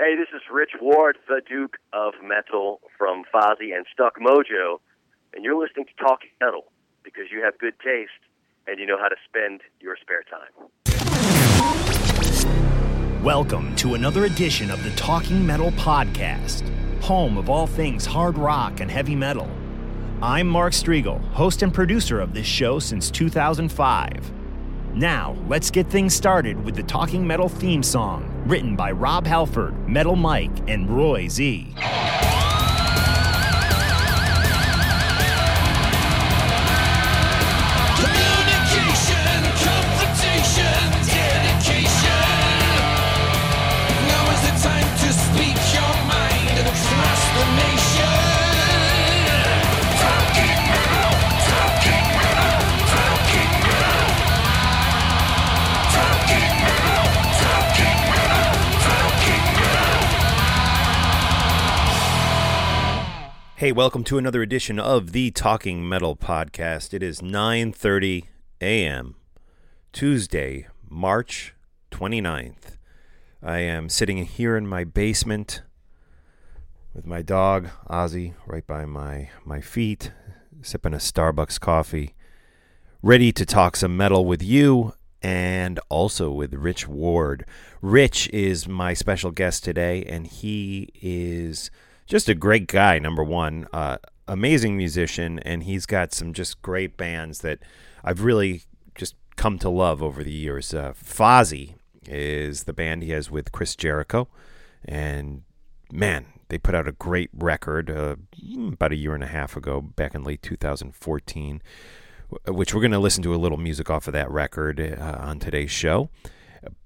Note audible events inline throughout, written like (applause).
Hey, this is Rich Ward, the Duke of Metal from Fozzy and Stuck Mojo, and you're listening to Talking Metal because you have good taste and you know how to spend your spare time. Welcome to another edition of the Talking Metal Podcast, home of all things hard rock and heavy metal. I'm Mark Strigl, host and producer of this show since 2005. Now, let's get things started with the Talking Metal theme song, written by Rob Halford, Metal Mike, and Roy Z. Hey, welcome to another edition of the Talking Metal Podcast. It is 9:30 a.m. Tuesday, March 29th. I am sitting here in my basement with my dog Ozzy right by my my feet, sipping a Starbucks coffee, ready to talk some metal with you and also with Rich Ward. Rich is my special guest today, and he is just a great guy. Number one, uh, amazing musician, and he's got some just great bands that I've really just come to love over the years. Uh, Fozzy is the band he has with Chris Jericho, and man, they put out a great record uh, about a year and a half ago, back in late 2014 which we're going to listen to a little music off of that record uh, on today's show.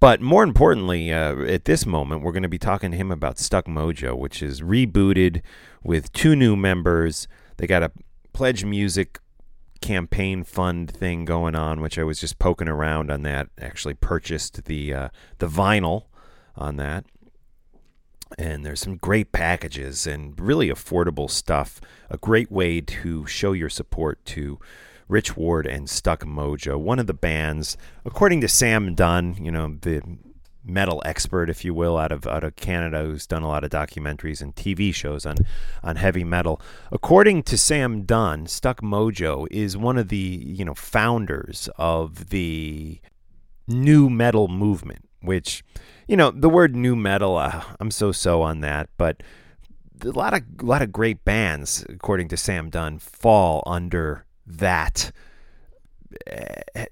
But more importantly, uh, at this moment, we're going to be talking to him about Stuck Mojo, which is rebooted with two new members. They got a Pledge Music campaign fund thing going on, which I was just poking around on that. Actually, purchased the uh, the vinyl on that, and there's some great packages and really affordable stuff. A great way to show your support to Rich Ward and Stuck Mojo, one of the bands, according to Sam Dunn, you know, the metal expert, if you will, out of out of Canada, who's done a lot of documentaries and TV shows on on heavy metal. According to Sam Dunn, Stuck Mojo is one of the you know founders of the new metal movement, which you know the word new metal, uh, I'm so so on that, but a lot of a lot of great bands, according to Sam Dunn, fall under that uh,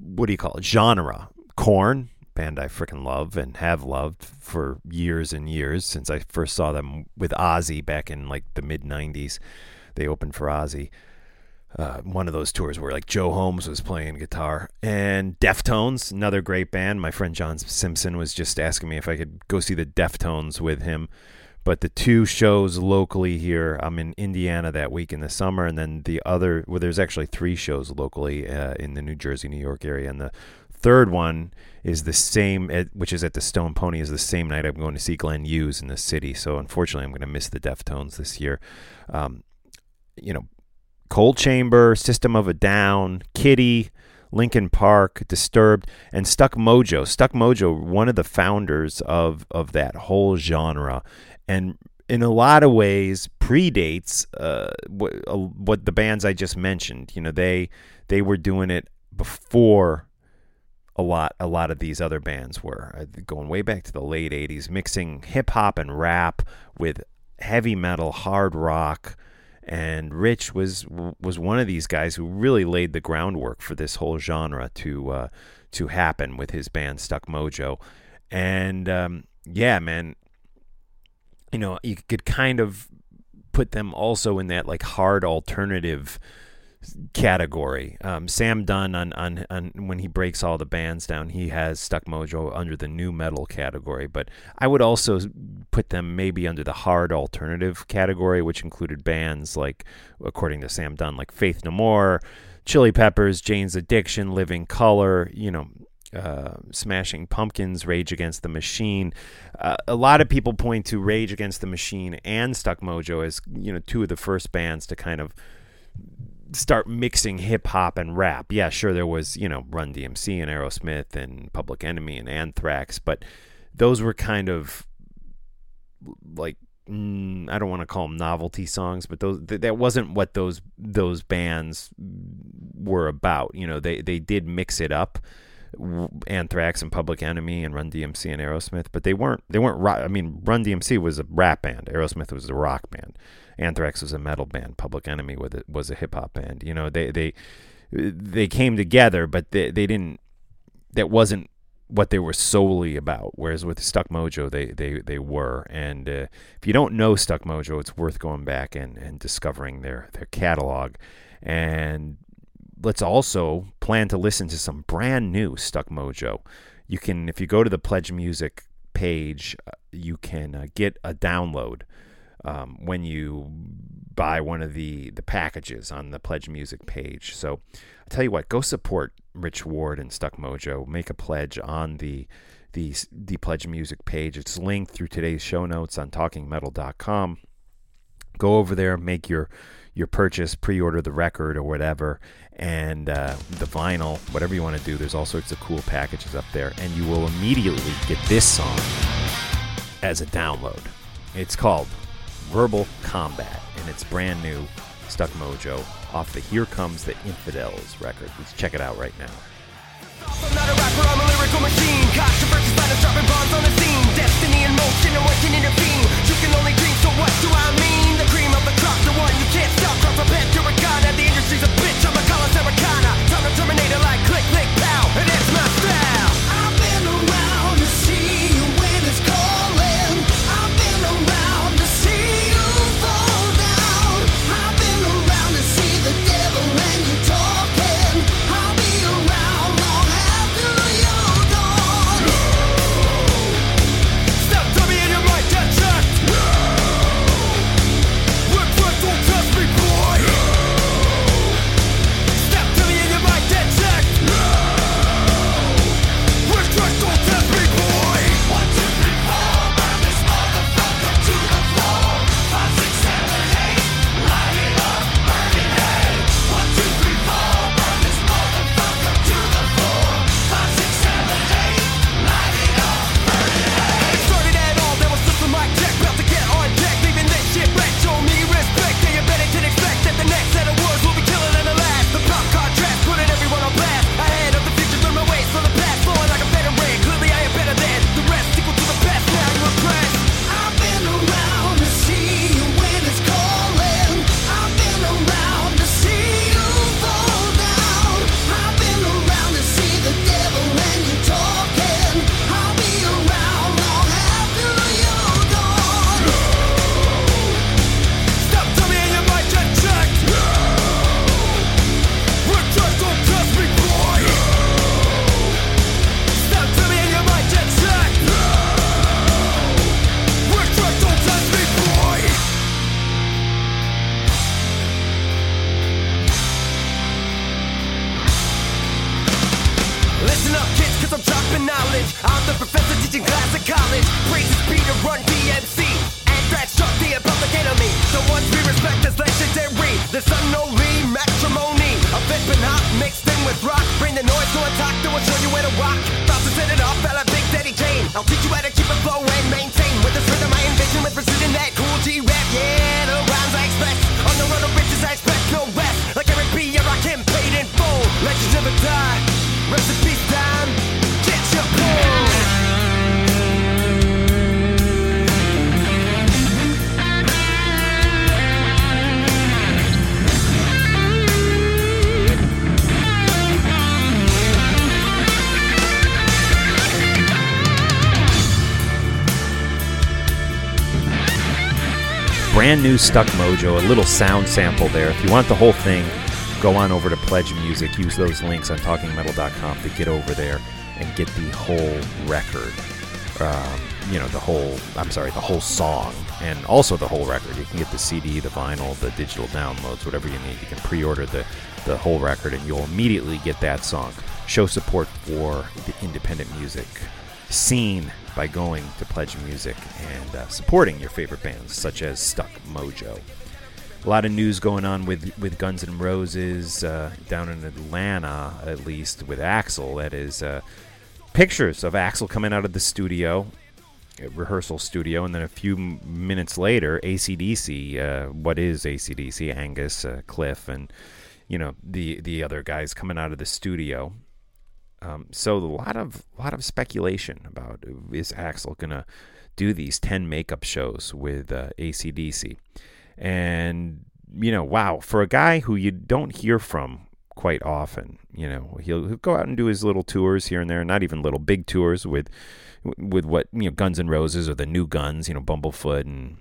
what do you call it? Genre. Korn band i freaking love and have loved for years and years since i first saw them with ozzy back in like the mid 90s they opened for ozzy. Uh, one of those tours where like joe holmes was playing guitar and deftones another great band. My friend john simpson was just asking me if i could go see the deftones with him but the two shows locally here, I'm in Indiana that week in the summer, and then the other, well, there's actually three shows locally uh, in the New Jersey, New York area, and the third one is the same, which is at the Stone Pony, is the same night I'm going to see Glenn Hughes in the city. So unfortunately, I'm going to miss the Deftones this year. Um, you know, Coal Chamber, System of a Down, Kittie. Linkin Park, Disturbed, and Stuck Mojo. Stuck Mojo, one of the founders of of that whole genre, and in a lot of ways predates uh, what, uh, what the bands I just mentioned. You know, they they were doing it before a lot a lot of these other bands were. Uh, going way back to the late 80s mixing hip hop and rap with heavy metal hard rock. And Rich was was one of these guys who really laid the groundwork for this whole genre to uh, to happen with his band Stuck Mojo. And um, yeah man you know you could kind of put them also in that like hard alternative category. Um, Sam Dunn on, on on when he breaks all the bands down, he has Stuck Mojo under the new metal category. But I would also put them maybe under the hard alternative category, which included bands like, according to Sam Dunn, like Faith No More, Chili Peppers, Jane's Addiction, Living Colour. You know. Uh, Smashing Pumpkins, Rage Against the Machine. Uh, a lot of people point to Rage Against the Machine and Stuck Mojo as you know two of the first bands to kind of start mixing hip hop and rap. Yeah, sure, there was, you know, Run DMC and Aerosmith and Public Enemy and Anthrax, but those were kind of like mm, I don't want to call them novelty songs, but those th- that wasn't what those those bands were about. You know, they they did mix it up. Anthrax and Public Enemy and Run DMC and Aerosmith, but they weren't they weren't rock. I mean, Run DMC was a rap band. Aerosmith was a rock band. Anthrax was a metal band. Public Enemy was a, was a hip hop band. You know, they they they came together, but they they didn't. That wasn't what they were solely about. Whereas with Stuck Mojo, they they they were. And uh, if you don't know Stuck Mojo, it's worth going back and and discovering their their catalog. And let's also plan to listen to some brand new Stuck Mojo. You can, if you go to the Pledge Music page, uh, you can uh, get a download um, when you buy one of the the packages on the Pledge Music page. So I tell you what, go support Rich Ward and Stuck Mojo. Make a pledge on the the the Pledge Music page. It's linked through today's show notes on TalkingMetal.com. Go over there, make your your purchase, pre-order the record or whatever, and uh, the vinyl, whatever you want to do. There's all sorts of cool packages up there, and you will immediately get this song as a download. It's called Verbal Combat, and it's brand new, Stuck Mojo, off the Here Comes the Infidels record. Let's check it out right now. I'm not a rapper, I'm a lyrical machine. Dropping bombs on the scene. Destiny in motion, working intervene. You can only dream, so what do I mean? The cream of the crop, the one you can't stop. A to brand new Stuck Mojo, a little sound sample there. If you want the whole thing, go on over to Pledge Music. Use those links on talkingmetal.com to get over there and get the whole record. Um, you know, the whole, I'm sorry, the whole song and also the whole record. You can get the CD, the vinyl, the digital downloads, whatever you need. You can pre order the, the whole record and you'll immediately get that song. Show support for the independent music scene by going to Pledge Music and uh, supporting your favorite bands, such as Stuck Mojo. A lot of news going on with, with Guns N' Roses uh, down in Atlanta, at least with Axl. That is uh, pictures of Axl coming out of the studio, rehearsal studio, and then a few m- minutes later, ACDC, uh, what is ACDC, Angus, uh, Cliff, and you know the the other guys coming out of the studio. Um, so a lot of lot of speculation about is Axl gonna do these ten makeup shows with uh, ACDC, and you know, wow, for a guy who you don't hear from quite often, you know, he'll, he'll go out and do his little tours here and there, not even little big tours with with what you know Guns N' Roses or the new Guns, you know, Bumblefoot and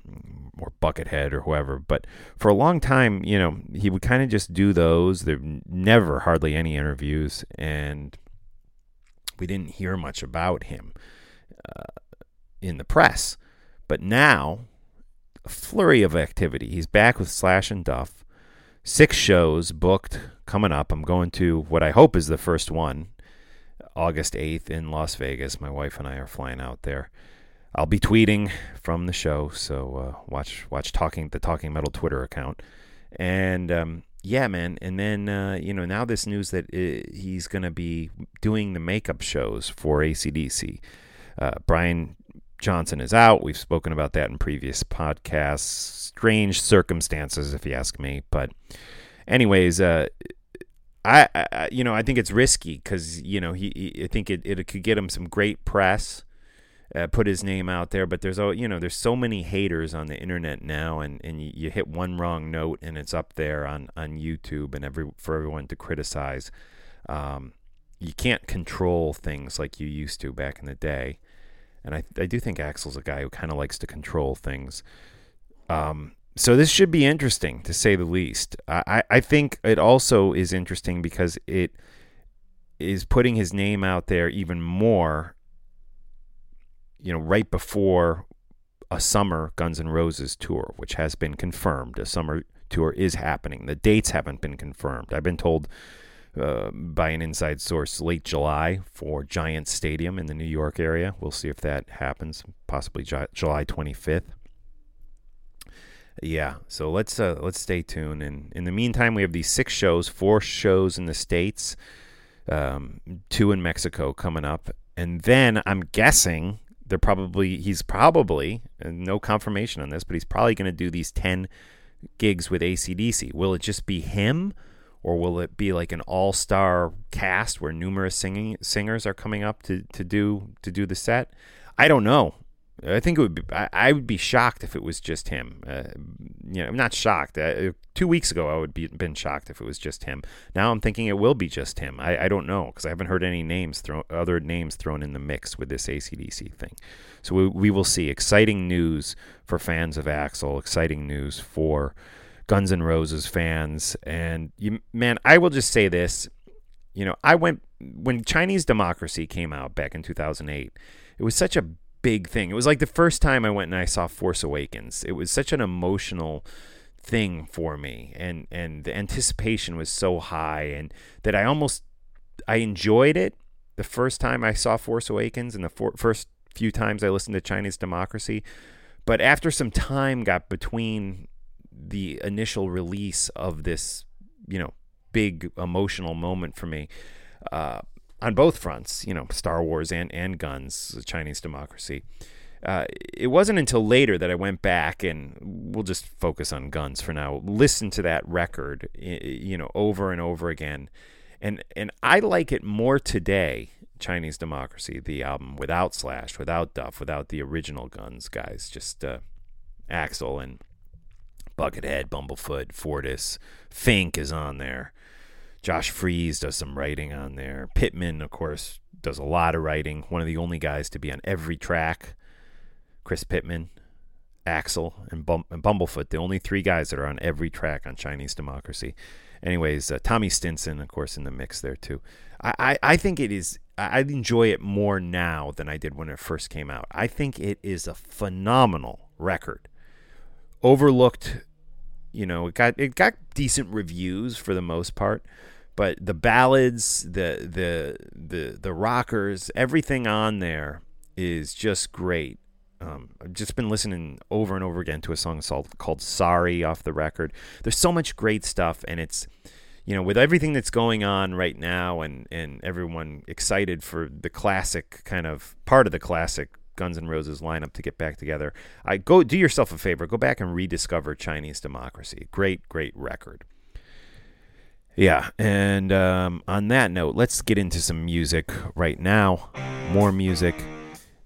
or Buckethead or whoever. But for a long time, you know, he would kind of just do those. There never hardly any interviews, and we didn't hear much about him uh, in the press. But now, a flurry of activity. He's back with Slash and Duff. Six shows booked coming up. I'm going to what I hope is the first one, August 8th in Las Vegas. My wife and I are flying out there. I'll be tweeting from the show, so uh, watch watch talking the Talking Metal Twitter account. And um, yeah, man. And then uh, you know now this news that uh, he's going to be doing the makeup shows for ACDC. Uh, Brian Johnson is out. We've spoken about that in previous podcasts. Strange circumstances, if you ask me. But anyways, uh, I, I you know I think it's risky because you know he, he I think it, it could get him some great press. Uh, put his name out there, but there's you know there's so many haters on the internet now, and, and you, you hit one wrong note and it's up there on, on YouTube and every for everyone to criticize. Um, you can't control things like you used to back in the day, and I I do think Axl's a guy who kind of likes to control things. Um, so this should be interesting to say the least. I, I think it also is interesting because it is putting his name out there even more you know, right before a summer Guns N' Roses tour, which has been confirmed. A summer tour is happening. The dates haven't been confirmed. I've been told uh, by an inside source late July for Giant Stadium in the New York area. We'll see if that happens, possibly Ju- July 25th. Yeah, so let's uh, let's stay tuned. And in the meantime, we have these six shows, four shows in the states, um, two in Mexico coming up, and then I'm guessing they're probably he's probably no confirmation on this, but he's probably going to do these ten gigs with ACDC. Will it just be him, or will it be like an all-star cast where numerous singing singers are coming up to, to do to do the set? I don't know. I think it would be. I, I would be shocked if it was just him. Uh, you know, I'm not shocked. Uh, two weeks ago, I would be been shocked if it was just him. Now I'm thinking it will be just him. I, I don't know because I haven't heard any names thrown, other names thrown in the mix with this ACDC thing. So we, we will see. Exciting news for fans of Axl. Exciting news for Guns N' Roses fans. And you, man, I will just say this. You know, I went when Chinese Democracy came out back in 2008. It was such a big thing. It was like the first time I went and I saw Force Awakens. It was such an emotional thing for me and and the anticipation was so high and that I almost I enjoyed it the first time I saw Force Awakens and the for, first few times I listened to Chinese Democracy. But after some time got between the initial release of this, you know, big emotional moment for me, uh, on both fronts, you know, Star Wars and, and guns, Chinese democracy. Uh, it wasn't until later that I went back and we'll just focus on guns for now. Listen to that record, you know, over and over again, and and I like it more today. Chinese Democracy, the album without Slash, without Duff, without the original guns guys, just uh, Axl and Buckethead, Bumblefoot, Fortus, Finck is on there. Josh Freese does some writing on there. Pitman, of course, does a lot of writing. One of the only guys to be on every track. Chris Pitman. Axl, and, Bum- and Bumblefoot, the only three guys that are on every track on Chinese Democracy. Anyways, uh, Tommy Stinson, of course, in the mix there too. I, I, I think it is. I I enjoy it more now than I did when it first came out. I think it is a phenomenal record. Overlooked, you know, it got it got decent reviews for the most part, but the ballads, the the the the rockers, everything on there is just great. Um, I've just been listening over and over again to a song called, "Sorry" off the record. There's so much great stuff, and it's you know with everything that's going on right now, and and everyone excited for the classic kind of part of the classic Guns N' Roses lineup to get back together. I go do yourself a favor, go back and rediscover Chinese Democracy. Great, great record. Yeah, and um, on that note, let's get into some music right now. More music.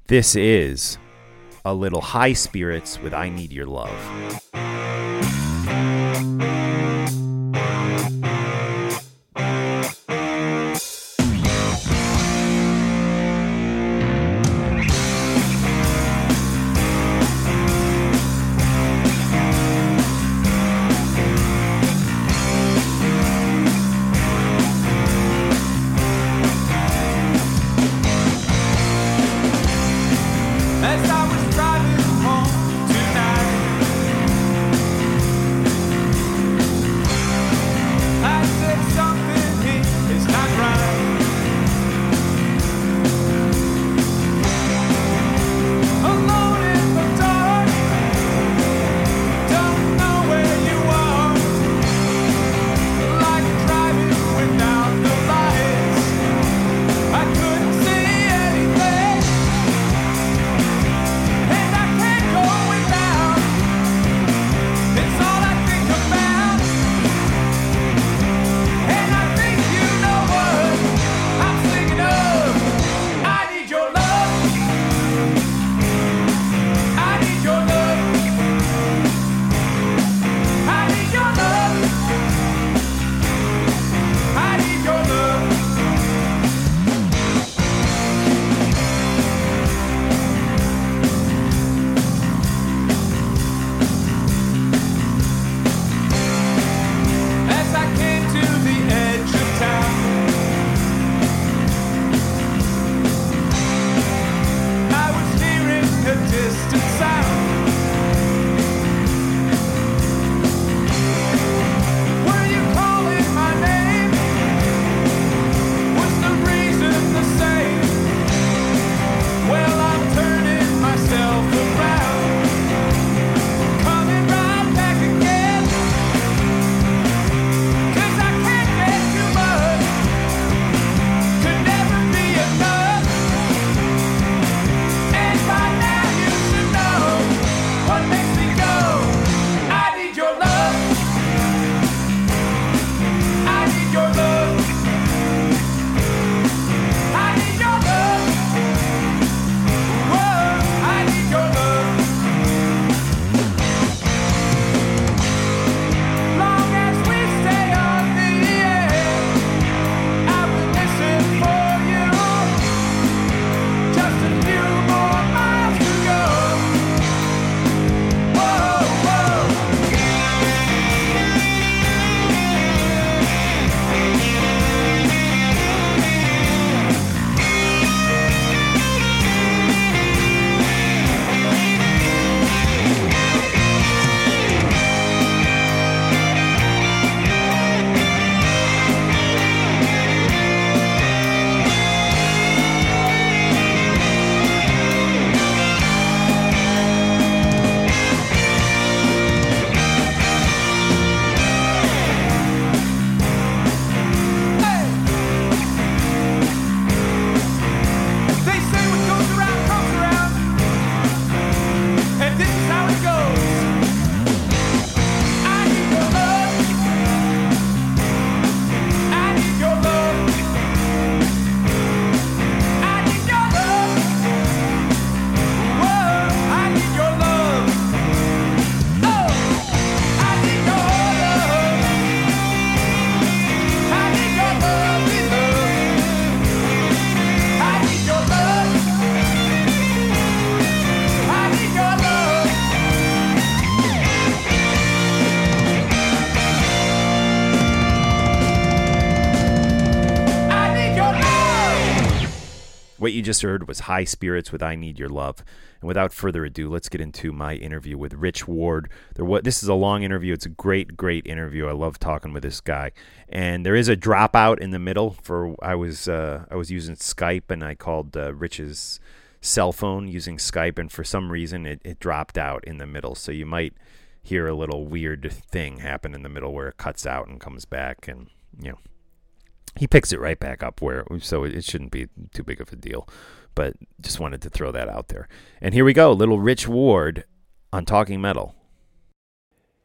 This is a little high spirits with I Need Your Love. You just heard was High Spirits with I Need Your Love. And without further ado, let's get into my interview with Rich Ward. There wa- this is a long interview. It's a great, great interview. I love talking with this guy. And there is a dropout in the middle for I was uh, I was using Skype and I called uh, Rich's cell phone using Skype and for some reason it, it dropped out in the middle. So you might hear a little weird thing happen in the middle where it cuts out and comes back and you know he picks it right back up where so it shouldn't be too big of a deal but just wanted to throw that out there and here we go little rich ward on talking metal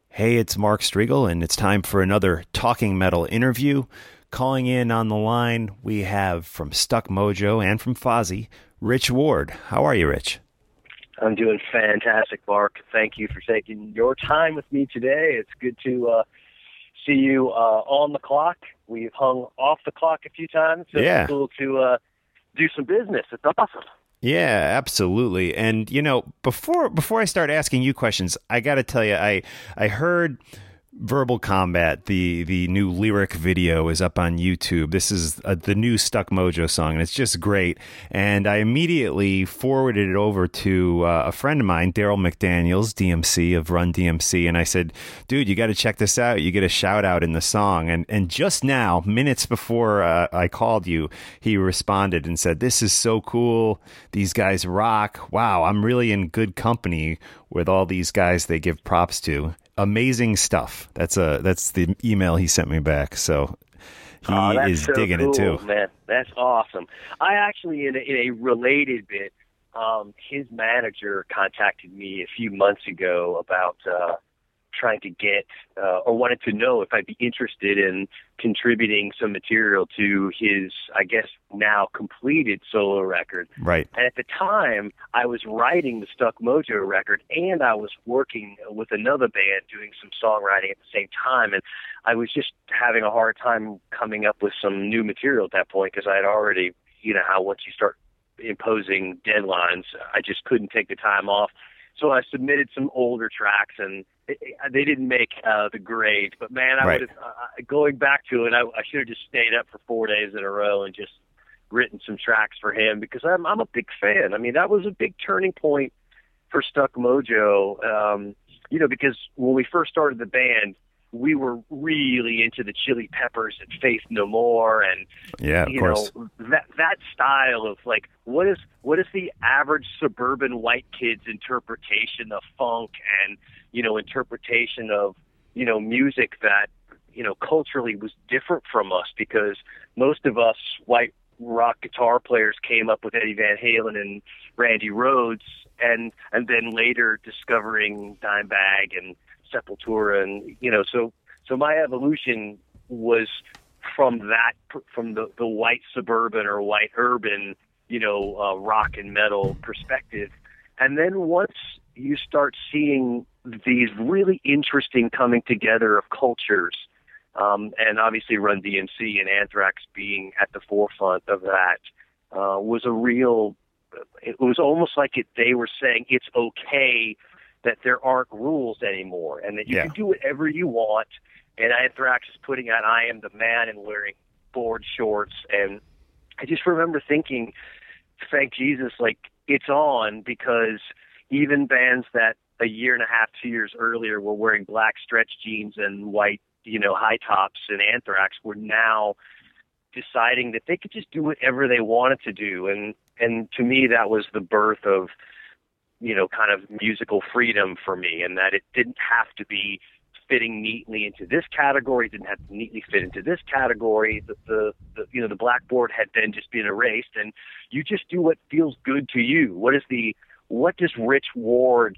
hey it's mark strigl and it's time for another talking metal interview calling in on the line we have from stuck mojo and from fozzy rich ward how are you rich I'm doing fantastic, Mark. Thank you for taking your time with me today. It's good to uh, see you uh, on the clock. We've hung off the clock a few times. So Yeah. It's cool to uh, do some business. It's awesome. Yeah, absolutely. And you know, before before I start asking you questions, I got to tell you, I I heard Verbal Combat, the the new lyric video is up on YouTube. This is uh, the new Stuck Mojo song, and it's just great. And I immediately forwarded it over to uh, a friend of mine, Darryl McDaniels, DMC of Run DMC, and I said, "Dude, you got to check this out. You get a shout out in the song." And and just now, minutes before uh, I called you, he responded and said, "This is so cool. These guys rock. Wow, I'm really in good company with all these guys they give props to." Amazing stuff. That's a that's the email he sent me back. So he Oh, is so digging cool, it too. man. That's awesome. I actually, in a, in a related bit, um, his manager contacted me a few months ago about uh, trying to get uh, or wanted to know if I'd be interested in contributing some material to his, I guess, now completed solo record. Right. And at the time, I was writing the Stuck Mojo record, and I was working with another band doing some songwriting at the same time. And I was just having a hard time coming up with some new material at that point because I had already, you know, how once you start imposing deadlines, I just couldn't take the time off. So I submitted some older tracks, and it, it- they didn't make uh, the grade. But man, I Right. would have uh, going back to it. I, I should have just stayed up for four days in a row and just written some tracks for him because I'm I'm a big fan. I mean, that was a big turning point for Stuck Mojo. Um, you know, because when we first started the band, we were really into the Chili Peppers and Faith No More, and Yeah, of you course. know that that style of like what is what is the average suburban white kid's interpretation of funk and you know interpretation of you know music that you know culturally was different from us because most of us white rock guitar players came up with Eddie Van Halen and Randy Rhoads and and then later discovering Dimebag and Sepultura and you know so so my evolution was from that from the the white suburban or white urban you know uh, rock and metal perspective and then once you start seeing these really interesting coming together of cultures um, and obviously Run DMC and Anthrax being at the forefront of that uh, was a real. It was almost like it, they were saying it's okay that there aren't rules anymore, and that you Yeah. can do whatever you want. And Anthrax is putting out "I Am the Man" and wearing board shorts, and I just remember thinking, thank Jesus, like it's on because even bands that a year and a half, two years earlier were wearing black stretch jeans and white, you know, high tops and anthrax were now deciding that they could just do whatever they wanted to do. And and to me that was the birth of, you know, kind of musical freedom for me and that it didn't have to be fitting neatly into this category, didn't have to neatly fit into this category. The, the, the you know the blackboard had then just been erased, and you just do what feels good to you. What is the what does Rich Ward,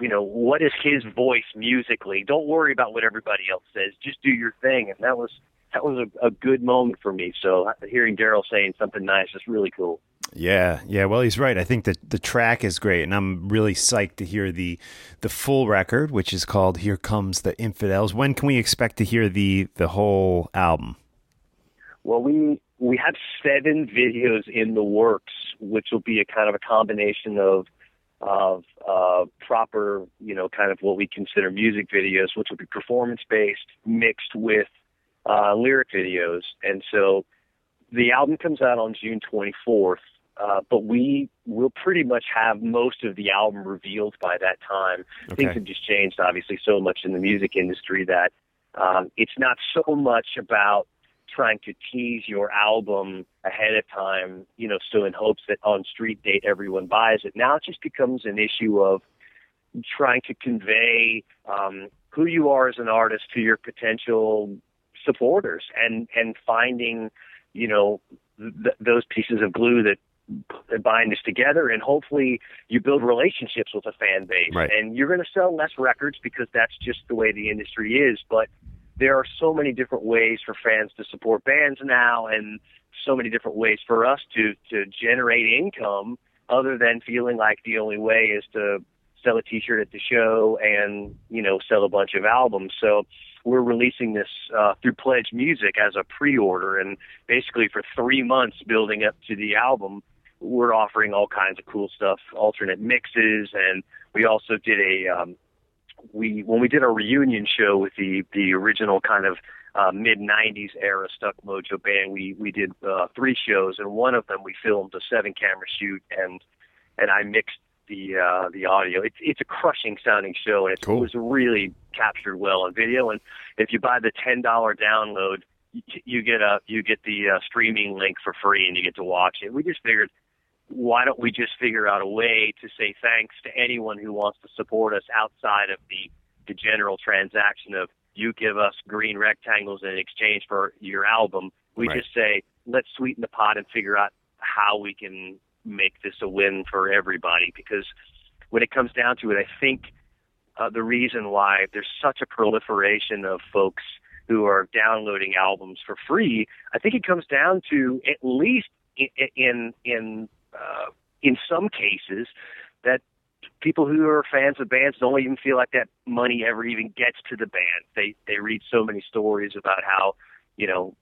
you know, what is his voice musically? Don't worry about what everybody else says. Just do your thing, and that was that was a, a good moment for me. So hearing Darryl saying something nice is really cool. Yeah, yeah. Well, he's right. I think that the track is great, and I'm really psyched to hear the the full record, which is called "Here Comes the Infidels." When can we expect to hear the the whole album? Well, we we have seven videos in the works, which will be a kind of a combination of of uh, proper, you know, kind of what we consider music videos, which will be performance based, mixed with uh, lyric videos. And so the album comes out on June 24th. Uh, but we will pretty much have most of the album revealed by that time. Things have just changed, obviously, so much in the music industry that um, it's not so much about trying to tease your album ahead of time, you know, so in hopes that on street date everyone buys it. Now it just becomes an issue of trying to convey um, who you are as an artist to your potential supporters and and finding you know th- those pieces of glue that bind us together and hopefully you build relationships with a fan base. Right. and you're going to sell less records because that's just the way the industry is but there are so many different ways for fans to support bands now and so many different ways for us to to generate income other than feeling like the only way is to sell a t-shirt at the show and you know sell a bunch of albums. So we're releasing this uh, through pledge music as a pre-order and basically for three months building up to the album we're offering all kinds of cool stuff alternate mixes and we also did a um, we when we did our reunion show with the the original kind of uh, mid '90s era Stuck Mojo band, we we did uh, three shows, and one of them we filmed a seven camera shoot, and and I mixed the uh, the audio. It's it's a crushing sounding show, and it Cool. was really captured well on video. And if you buy the ten dollar download, you, you get a you get the uh, streaming link for free, and you get to watch it. We just figured why don't we just figure out a way to say thanks to anyone who wants to support us outside of the the general transaction of you give us green rectangles in exchange for your album. We Right. just say let's sweeten the pot and figure out how we can make this a win for everybody because when it comes down to it, I think uh, the reason why there's such a proliferation of folks who are downloading albums for free, I think it comes down to at least in in in, uh, in some cases that people who are fans of bands don't even feel like that money ever even gets to the band. They they read so many stories about how you know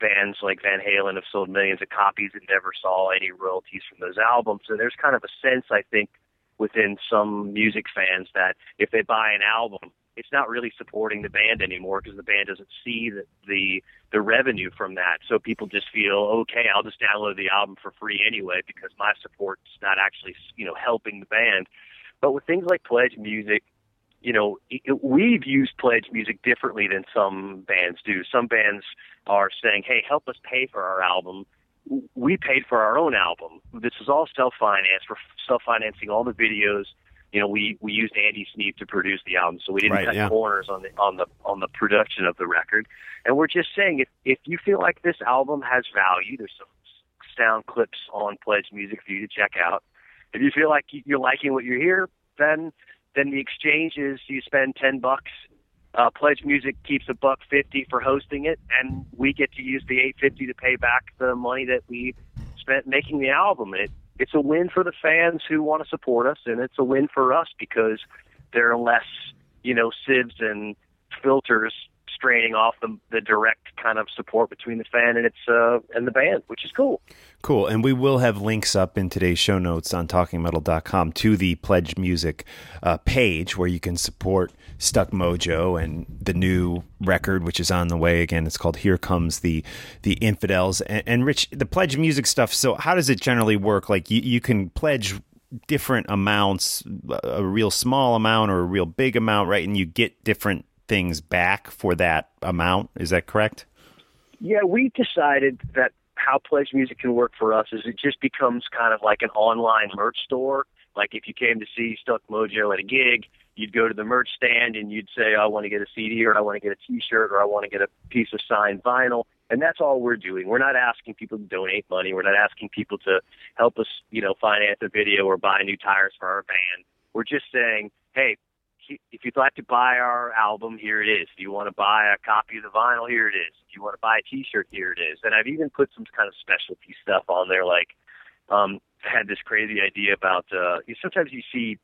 bands like Van Halen have sold millions of copies and never saw any royalties from those albums. And there's kind of a sense I think within some music fans that if they buy an album, it's not really supporting the band anymore because the band doesn't see the, the the revenue from that. So people just feel okay, I'll just download the album for free anyway because my support's not actually you know helping the band. But with things like Pledge Music, you know, it, it- we've used Pledge Music differently than some bands do. Some bands are saying, "Hey, help us pay for our album." We paid for our own album. This is all self-financed. We're self-financing all the videos. You know, we we used Andy Sneap to produce the album, so we didn't Right, cut yeah. corners on the on the on the production of the record. And we're just saying, if if you feel like this album has value, there's some sound clips on Pledge Music for you to check out. If you feel like you're liking what you hear, then then the exchange is you spend ten bucks. Uh, Pledge Music keeps a buck fifty for hosting it, and we get to use the eight fifty to pay back the money that we spent making the album. It it's a win for the fans who want to support us, and it's a win for us because there are less, you know, sieves and filters straining off the, the direct kind of support between the fan and its uh, and the band, which is cool. Cool. And we will have links up in today's show notes on talkingmetal.com to the Pledge Music uh, page where you can support Stuck Mojo and the new record, which is on the way. Again, it's called Here Comes the the Infidels. And, and Rich, the Pledge Music stuff. So, how does it generally work? Like, you, you can pledge different amounts, a real small amount or a real big amount, right? And you get different things back for that amount. Is that correct? Yeah, we decided that how Pledge Music can work for us is it just becomes kind of like an online merch store. Like if you came to see Stuck Mojo at a gig, you'd go to the merch stand and you'd say, I want to get a CD or I want to get a T-shirt or I want to get a piece of signed vinyl. And that's all we're doing. We're not asking people to donate money. We're not asking people to help us, you know, finance a video or buy new tires for our band. We're just saying, hey, if you'd like to buy our album, here it is. If you want to buy a copy of the vinyl, here it is. If you want to buy a T-shirt, here it is. And I've even put some kind of specialty stuff on there, like um, I had this crazy idea about. Uh, you- sometimes you see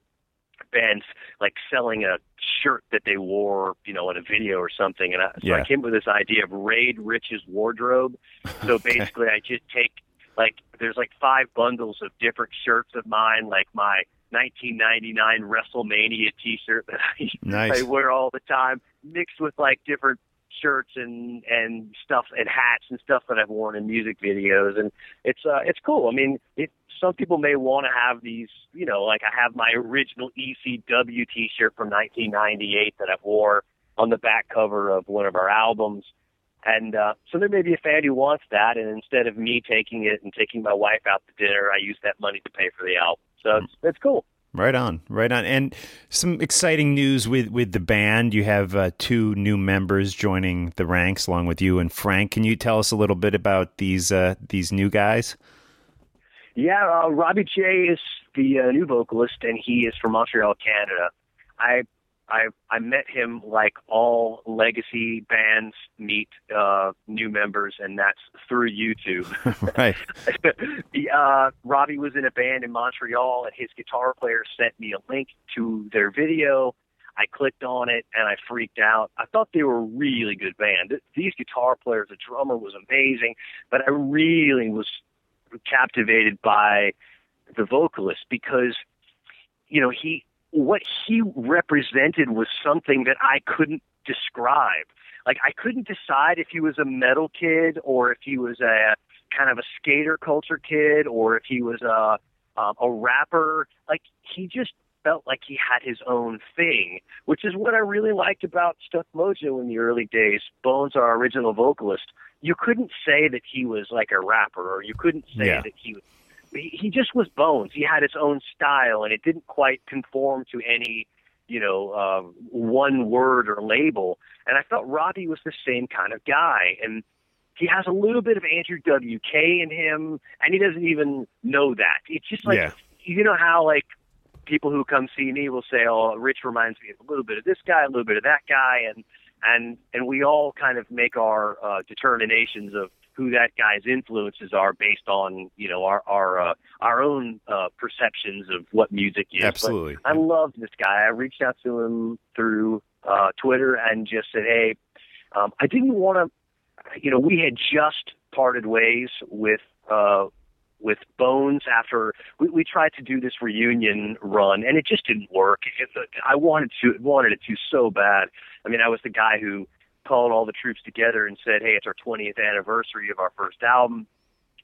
bands like selling a shirt that they wore, you know, in a video or something. And I, so I came up with this idea of Raid Rich's wardrobe. (laughs) So basically, I just take like there's like five bundles of different shirts of mine, like my 1999 WrestleMania T-shirt that I, Nice. I wear all the time, mixed with like different shirts and and stuff and hats and stuff that I've worn in music videos, and it's uh it's cool. I mean, it some people may want to have these, you know, like I have my original ECW T-shirt from 1998 that I've wore on the back cover of one of our albums. And uh, so there may be a fan who wants that, and instead of me taking it and taking my wife out to dinner, I use that money to pay for the album. So it's, it's cool. Right on, right on. And some exciting news with, with the band. You have uh, two new members joining the ranks along with you and Frank. Can you tell us a little bit about these uh, these new guys? Yeah, uh, Robbie J is the uh, new vocalist, and he is from Montreal, Canada. I I I met him like all legacy bands meet uh, new members, and that's through YouTube. (laughs) right. (laughs) uh, Robbie was in a band in Montreal, and his guitar player sent me a link to their video. I clicked on it and I freaked out. I thought they were a really good band. These guitar players, the drummer was amazing, but I really was captivated by the vocalist because you know he what he represented was something that I couldn't describe. Like I couldn't decide if he was a metal kid or if he was a kind of a skater culture kid or if he was a um, a rapper. Like he just felt like he had his own thing, which is what I really liked about Stuck Mojo in the early days. Bones, our original vocalist, you couldn't say that he was like a rapper, or you couldn't say Yeah. that he was. He he just was Bones. He had his own style, and it didn't quite conform to any, you know, uh, one word or label. And I felt Robbie was the same kind of guy, and he has a little bit of Andrew WK in him, and he doesn't even know that. It's just like Yeah. you know how like people who come see me will say, "Oh, Rich reminds me of a little bit of this guy, a little bit of that guy," and and and we all kind of make our uh, determinations of who that guy's influences are based on you know our our uh, our own uh, perceptions of what music is. But Absolutely. I loved this guy. I reached out to him through uh, Twitter and just said, "Hey, um, I didn't want to." You know, we had just parted ways with uh, with Bones after we, we tried to do this reunion run, and it just didn't work. It, I wanted to wanted it to so bad. I mean, I was the guy who called all the troops together and said, "Hey, it's our 20th anniversary of our first album.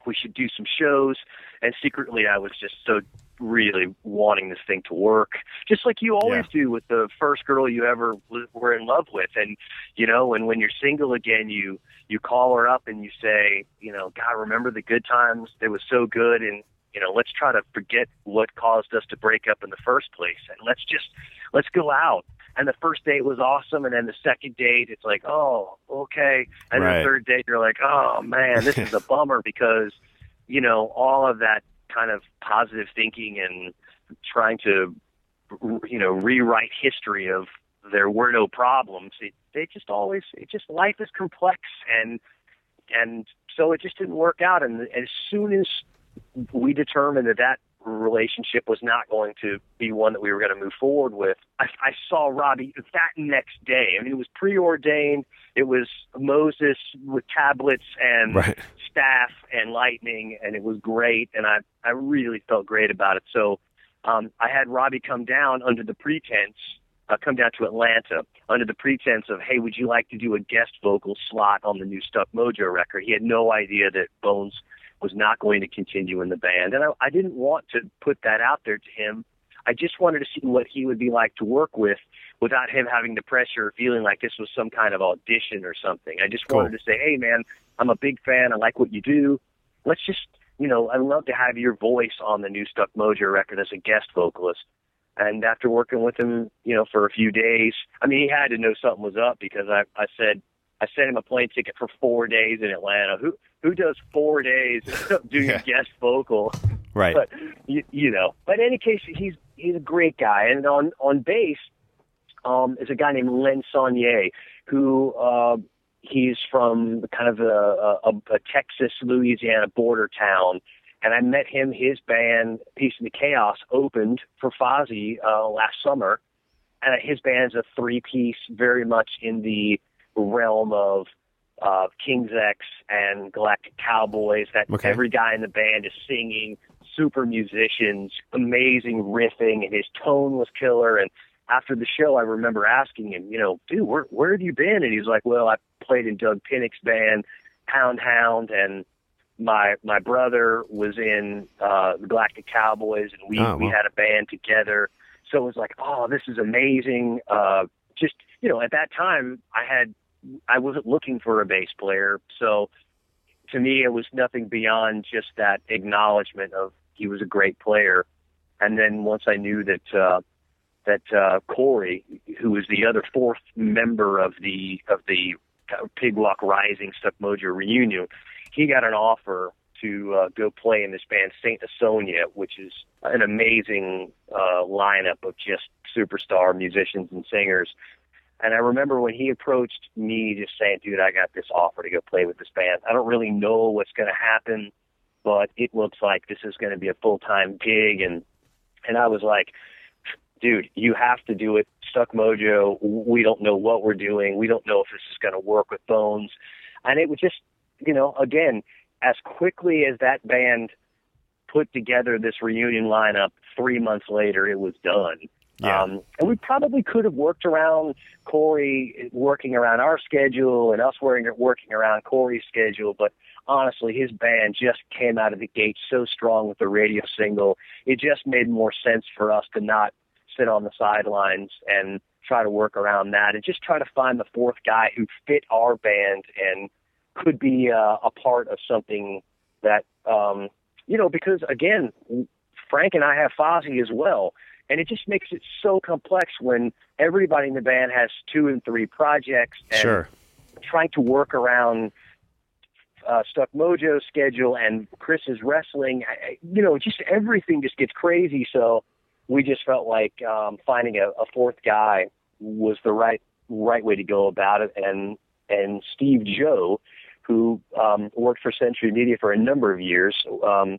We should do some shows." And secretly, I was just so really wanting this thing to work, just like you always do with the first girl you ever were in love with. And you know, and when you're single again, you you call her up and you say, you know, God, remember the good times? It was so good, and you know, let's try to forget what caused us to break up in the first place, and let's just let's go out. And the first date was awesome, and then the second date, it's like, oh, okay. And Right. the third date, you're like, oh man, this is a (laughs) bummer because, you know, all of that kind of positive thinking and trying to, you know, rewrite history of there were no problems. It, they just always, it just life is complex, and and so it just didn't work out. And as soon as we determined that that relationship was not going to be one that we were going to move forward with. I, I saw Robbie that next day. I mean, it was preordained. It was Moses with tablets and Right. staff and lightning, and it was great. And I I really felt great about it. So um, I had Robbie come down under the pretense. Uh, come down to Atlanta under the pretense of, hey, would you like to do a guest vocal slot on the new Stuck Mojo record? He had no idea that Bones was not going to continue in the band. And I, I didn't want to put that out there to him. I just wanted to see what he would be like to work with without him having the pressure or feeling like this was some kind of audition or something. I just Cool. wanted to say, hey, man, I'm a big fan. I like what you do. Let's just, you know, I'd love to have your voice on the new Stuck Mojo record as a guest vocalist. And after working with him, you know, for a few days, I mean, he had to know something was up because I, I said, I sent him a plane ticket for four days in Atlanta. Who who does four days (laughs) doing Yeah. guest vocal? Right. But you, you know, but in any case, he's he's a great guy. And on on bass, um, is a guy named Len Sonnier, who uh, he's from kind of a, a, a Texas Louisiana border town. And I met him. His band, Peace in the Chaos, opened for Fozzy uh, last summer, and his band's a three-piece, very much in the realm of uh, King's X and Galactic Cowboys. That Okay. every guy in the band is singing, super musicians, amazing riffing, and his tone was killer. And after the show, I remember asking him, you know, dude, where where have you been? And he's like, well, I played in Doug Pinnick's band, Poundhound, and my my brother was in uh, the Galactic Cowboys, and we Oh, we wow. had a band together. So it was like, oh, this is amazing. Uh, just you know, at that time, I had I wasn't looking for a bass player, so to me, it was nothing beyond just that acknowledgement of he was a great player. And then once I knew that uh, that uh, Corey, who was the other fourth member of the of the Pig Walk Rising Stuck Mojo reunion, he got an offer to uh, go play in this band Saint Asonia, which is an amazing uh, lineup of just superstar musicians and singers. And I remember when he approached me, just saying, "Dude, I got this offer to go play with this band. I don't really know what's going to happen, but it looks like this is going to be a full time gig." And and I was like, dude, you have to do it. Stuck Mojo, we don't know what we're doing. We don't know if this is going to work with Bones. And it was just, you know, again, as quickly as that band put together this reunion lineup, three months later, it was done. Yeah. Um, and we probably could have worked around Corey working around our schedule and us working, working around Corey's schedule, but honestly, his band just came out of the gate so strong with the radio single. It just made more sense for us to not sit on the sidelines and try to work around that and just try to find the fourth guy who fit our band and could be uh, a part of something that, um, you know, because again, Frank and I have Fozzy as well. And it just makes it so complex when everybody in the band has two and three projects and Sure. trying to work around uh, Stuck Mojo's schedule and Chris's wrestling. I, you know, just everything just gets crazy. So we just felt like um, finding a, a fourth guy was the right right way to go about it. And and Steve Joh, who um, worked for Century Media for a number of years. Um,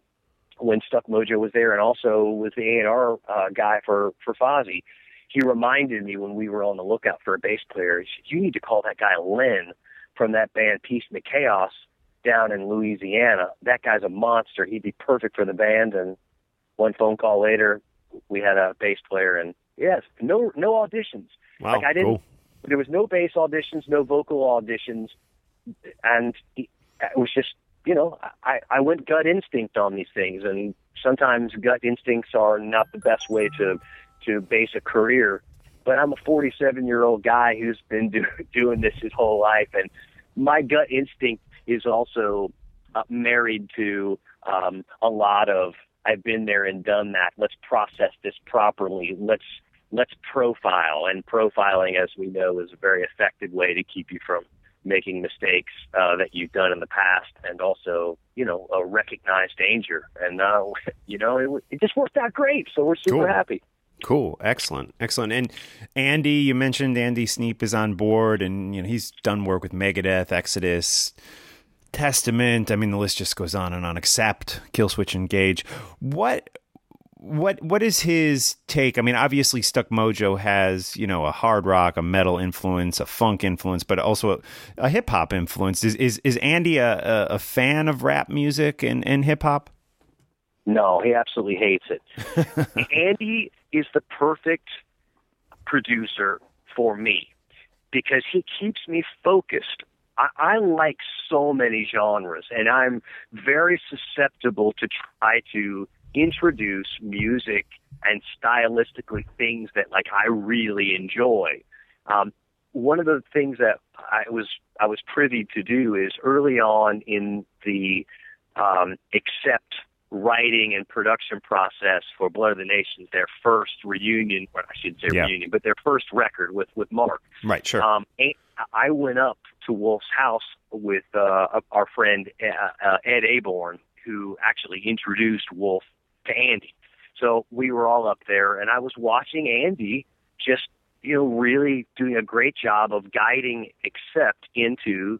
when Stuck Mojo was there, and also was the A and R uh, guy for for Fozzy. He reminded me when we were on the lookout for a bass player. He said, "You need to call that guy Len from that band Peace and the Chaos down in Louisiana. That guy's a monster. He'd be perfect for the band." And one phone call later, we had a bass player, and yes, no no auditions. Wow, like I didn't. cool. There was no bass auditions, no vocal auditions, and it was just you know I I went gut instinct on these things, and sometimes gut instincts are not the best way to to base a career. But I'm a 47 year old guy who's been do, (laughs) doing this his whole life, and my gut instinct is also uh, married to um, a lot of I've been there and done that. Let's process this properly. Let's let's profile, and profiling, as we know, is a very effective way to keep you from making mistakes uh, that you've done in the past, and also, you know, a recognized danger. And uh, (laughs) you know, it, it just worked out great. So we're super Cool. happy. Cool, excellent, excellent. And Andy, you mentioned Andy Sneap is on board, and you know he's done work with Megadeth, Exodus, Testament. I mean, the list just goes on and on. Except Killswitch Engage. What, what, what is his take? I mean, obviously, Stuck Mojo has you know a hard rock, a metal influence, a funk influence, but also a, a hip hop influence. Is is is Andy a, a, fan of rap music and, and hip hop? No, he absolutely hates it. (laughs) Andy is the perfect producer for me because he keeps me focused. I, I like so many genres, and I'm very susceptible to try to introduce music and stylistically things that like I really enjoy. Um, one of the things that I was I was privy to do is early on in the um, accept writing and production process for Blood of the Nations, their first reunion, or I should say Yeah. reunion, but their first record with with Mark. Right, sure. Um, I went up to Wolf's house with uh, our friend uh, uh, Ed Aborn, who actually introduced Wolf to Andy. So we were all up there, and I was watching Andy just, you know, really doing a great job of guiding Accept into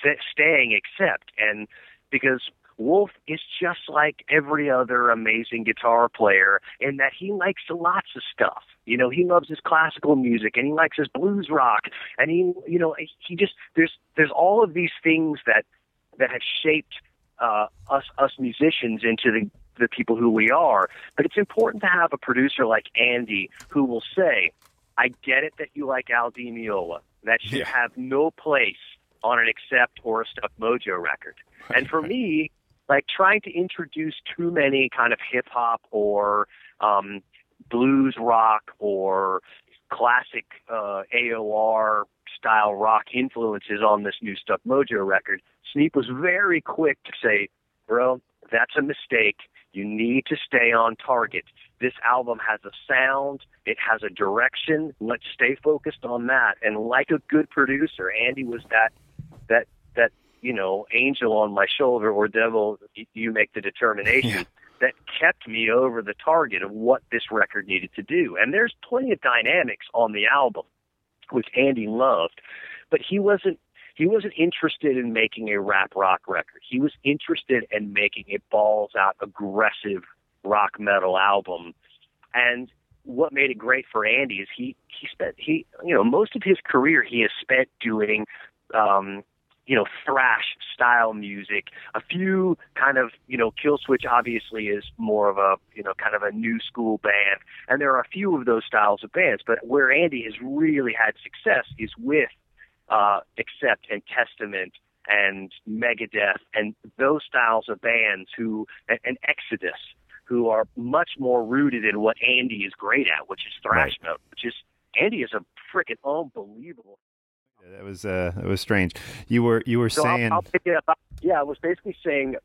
st- staying Accept, and because Wolf is just like every other amazing guitar player in that he likes lots of stuff. You know, he loves his classical music and he likes his blues rock and he, you know, he just there's there's all of these things that that have shaped uh, us us musicians into the the people who we are. But it's important to have a producer like Andy who will say, "I get it that you like Al Di Meola. That should Yeah. have no place on an Accept or a Stuck Mojo record. and for me, like trying to introduce too many kind of hip hop or um, blues rock or classic uh, AOR style rock influences on this new Stuck Mojo record, Sneap was very quick to say, bro, that's a mistake. You need to stay on target. This album has a sound, it has a direction. Let's stay focused on that. And like a good producer, Andy was that that that you know angel on my shoulder or devil. You make the determination. That kept me over the target of what this record needed to do. And there's plenty of dynamics on the album, which Andy loved, but he wasn't he wasn't interested in making a rap rock record. He was interested in making a balls out aggressive rock metal album. And what made it great for Andy is he he spent he you know most of his career he has spent doing um you know thrash style music a few kind of you know killswitch obviously is more of a you know kind of a new school band and there are a few of those styles of bands but where andy has really had success is with uh accept and testament and megadeth and those styles of bands who and, and exodus who are much more rooted in what andy is great at which is thrash metal which is andy is a freaking unbelievable That was uh, that was strange. You were you were so I'll- saying I'll, up. Yeah, I was basically saying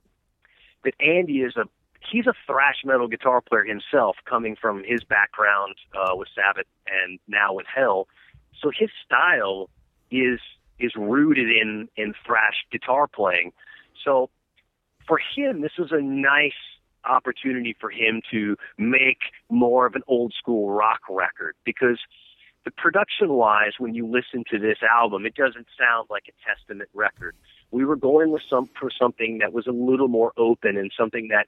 that Andy is a he's a thrash metal guitar player himself, coming from his background uh, with Sabbat and now with Hell. So his style is is rooted in in thrash guitar playing. So for him, this was a nice opportunity for him to make more of an old school rock record because the production wise, when you listen to this album, it doesn't sound like a Testament record. We were going with some for something that was a little more open and something that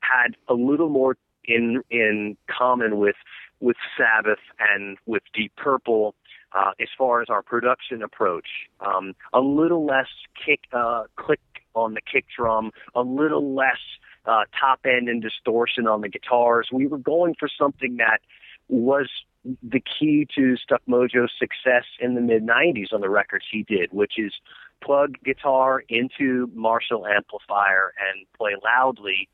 had a little more in in common with with Sabbath and with Deep Purple uh, as far as our production approach. Um, a little less kick uh, click on the kick drum, a little less uh, top end and distortion on the guitars. We were going for something that was the key to Stuck Mojo's success in the mid 90s on the records he did, which is plug guitar into Marshall amplifier and play loudly.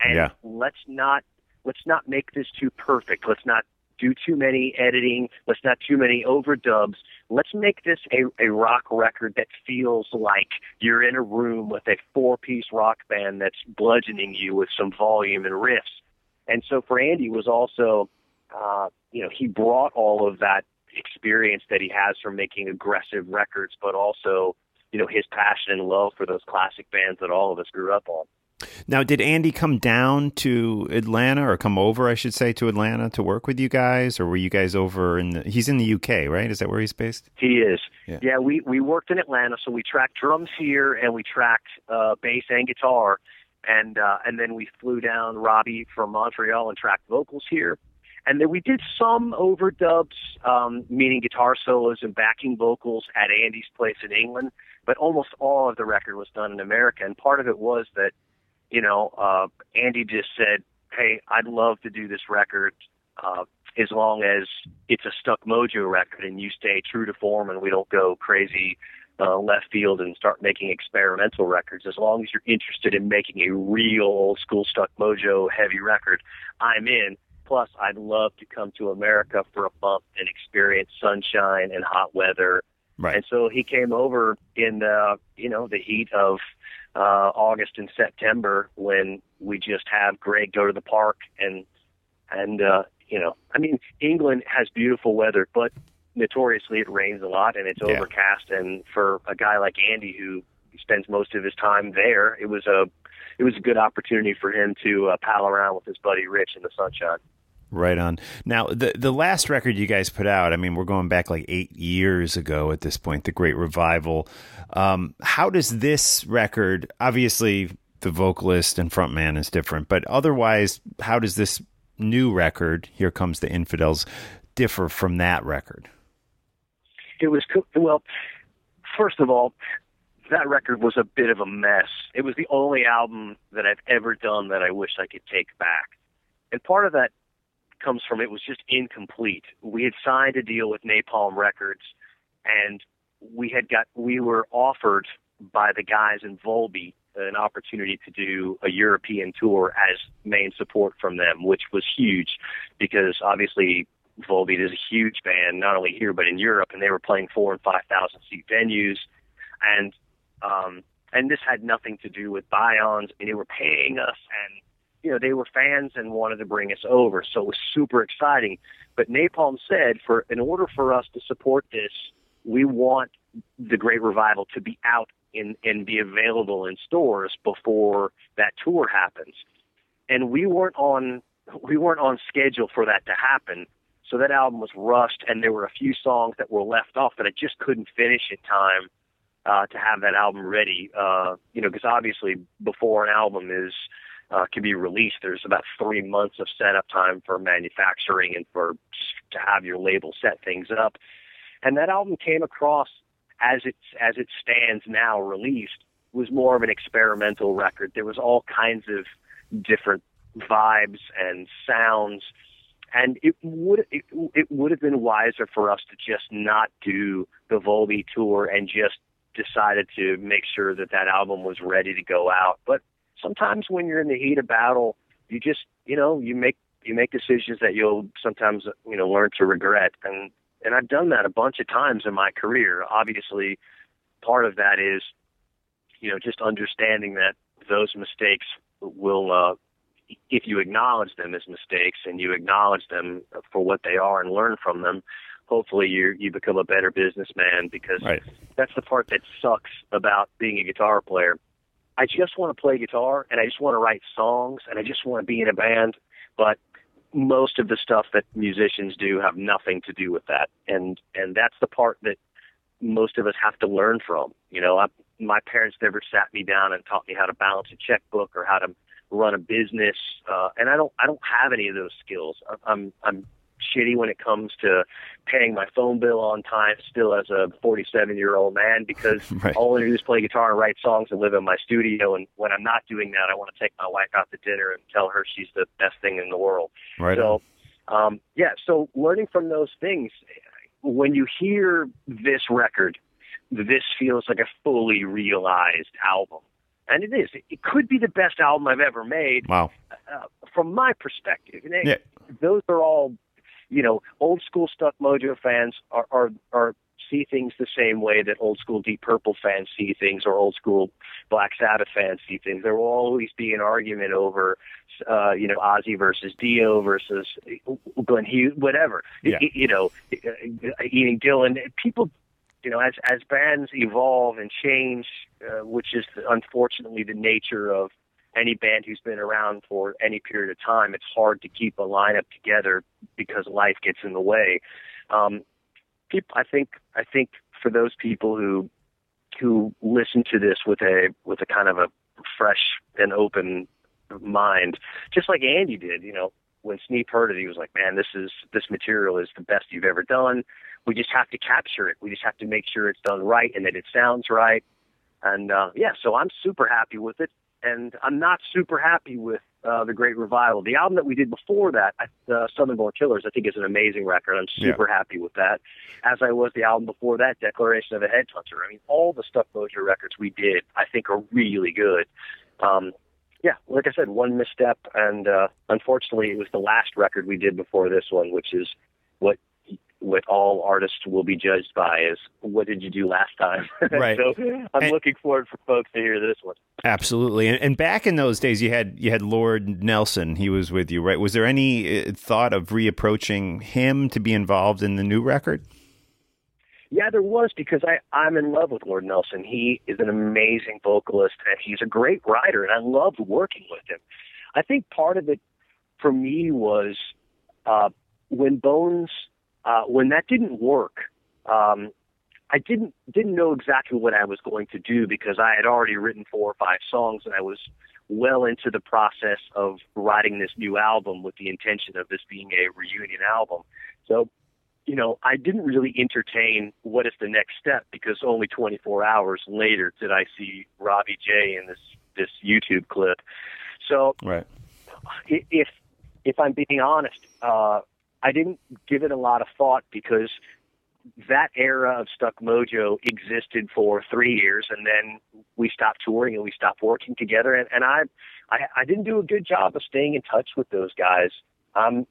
And Yeah. let's not let's not make this too perfect. Let's not do too many editing. Let's not too many overdubs. Let's make this a, a rock record that feels like you're in a room with a four piece rock band that's bludgeoning you with some volume and riffs. And so for Andy was also uh, you know, he brought all of that experience that he has from making aggressive records, but also, you know, his passion and love for those classic bands that all of us grew up on. Now. Did Andy come down to Atlanta or come over, I should say, to Atlanta to work with you guys, or were you guys over in? The, he's in the UK, right? Is that where he's based? He is. Yeah. we we worked in Atlanta, so we tracked drums here and we tracked uh, bass and guitar, and uh, and then we flew down Robbie from Montreal and tracked vocals here, and then we did some overdubs, um, meaning guitar solos and backing vocals at Andy's place in England, but almost all of the record was done in America, and part of it was that, you know, uh, Andy just said, "Hey, I'd love to do this record." Uh, as long as it's a Stuck Mojo record and you stay true to form and we don't go crazy uh, left field and start making experimental records, as long as you're interested in making a real old school Stuck Mojo heavy record, I'm in. Plus, I'd love to come to America for a month and experience sunshine and hot weather. Right. And so he came over in the, you know, the heat of uh, August and September when we just have Greg go to the park and and uh, you know, I mean, England has beautiful weather, but notoriously it rains a lot and it's Yeah. overcast. And for a guy like Andy who spends most of his time there, it was a it was a good opportunity for him to uh, pal around with his buddy Rich in the sunshine. Right on. Now, the the last record you guys put out, I mean, we're going back like eight years ago at this point, the Great Revival. Um, how does this record, obviously, the vocalist and frontman is different, but otherwise, how does this new record, Here Comes the Infidels, differ from that record? It was well. First of all, that record was a bit of a mess. It was the only album that I've ever done that I wish I could take back, and part of that comes from it was just incomplete. We had signed a deal with Napalm Records, and we had got we were offered by the guys in Volbeat an opportunity to do a European tour as main support from them, which was huge because obviously Volbeat is a huge band, not only here but in Europe, and they were playing four and five thousand seat venues, and um, and this had nothing to do with buy Bions, and they were paying us, and you know they were fans and wanted to bring us over, so it was super exciting. But Napalm said, for in order for us to support this, we want the Great Revival to be out in, and be available in stores before that tour happens. And we weren't on we weren't on schedule for that to happen. So that album was rushed, and there were a few songs that were left off that I just couldn't finish in time uh, to have that album ready. Uh, you know, because obviously before an album is uh, can be released, there's about three months of setup time for manufacturing and for to have your label set things up. And that album came across as it as it stands now, released, was more of an experimental record. There was all kinds of different vibes and sounds and it would it, it would have been wiser for us to just not do the Volbeat tour and just decided to make sure that that album was ready to go out. But sometimes when you're in the heat of battle, you just you know you make you make decisions that you'll sometimes you know learn to regret and and I've done that a bunch of times in my career. Obviously, part of that is you know just understanding that those mistakes will uh, if you acknowledge them as mistakes and you acknowledge them for what they are and learn from them, hopefully you you become a better businessman because Right. that's the part that sucks about being a guitar player. I just want to play guitar and I just want to write songs and I just want to be in a band, but most of the stuff that musicians do have nothing to do with that. And and that's the part that most of us have to learn from. You know, I, my parents never sat me down and taught me how to balance a checkbook or how to run a business, uh, and I don't I don't have any of those skills. I'm I'm shitty when it comes to paying my phone bill on time still as a 47 year old man because (laughs) Right. all I do is play guitar and write songs and live in my studio and when I'm not doing that I want to take my wife out to dinner and tell her she's the best thing in the world. Right. So um yeah, so learning from those things when you hear this record, this feels like a fully realized album. And it is. It could be the best album I've ever made wow. uh, from my perspective. And Yeah. those are all, you know, old school Stuck Mojo fans are, are are see things the same way that old school Deep Purple fans see things, or old school Black Sabbath fans see things. There will always be an argument over, uh, you know, Ozzy versus Dio versus Glenn Hughes, whatever. Yeah. You know, Ian Gillan. People you know, as as bands evolve and change, uh, which is unfortunately the nature of any band who's been around for any period of time, it's hard to keep a lineup together because life gets in the way. Um, people, I think, I think for those people who who listen to this with a with a kind of a fresh and open mind, just like Andy did, you know, when Sneap heard it, he was like, "Man, this is this material is the best you've ever done." we just have to capture it. We just have to make sure it's done right and that it sounds right. And uh, yeah, so I'm super happy with it. And I'm not super happy with uh, the Great Revival. The album that we did before that, uh, Southern Born Killers, I think is an amazing record. I'm super happy with that. As I was the album before that, Declaration of a Headhunter. I mean, all the Stuck Mojo records we did, I think, are really good. Um, yeah, like I said, one misstep, and uh, unfortunately, it was the last record we did before this one, which is what what all artists will be judged by is what did you do last time? (laughs) Right. so I'm And- looking forward for folks to hear this one. Absolutely. And, and back in those days, you had you had Lord Nelson. He was with you, right? Was there any uh, thought of reapproaching him to be involved in the new record? Yeah, there was because I I'm in love with Lord Nelson. He is an amazing vocalist and he's a great writer, and I loved working with him. I think part of it for me was uh, when Bones uh, when that didn't work. Um, I didn't didn't know exactly what I was going to do because I had already written four or five songs and I was well into the process of writing this new album with the intention of this being a reunion album. So, you know, I didn't really entertain what is the next step because only 24 hours later did I see Robbie J in this this YouTube clip. So, Right. if if I'm being honest, uh, I didn't give it a lot of thought because that era of Stuck Mojo existed for three years, and then we stopped touring and we stopped working together. And, and I, I, I didn't do a good job of staying in touch with those guys. I'm,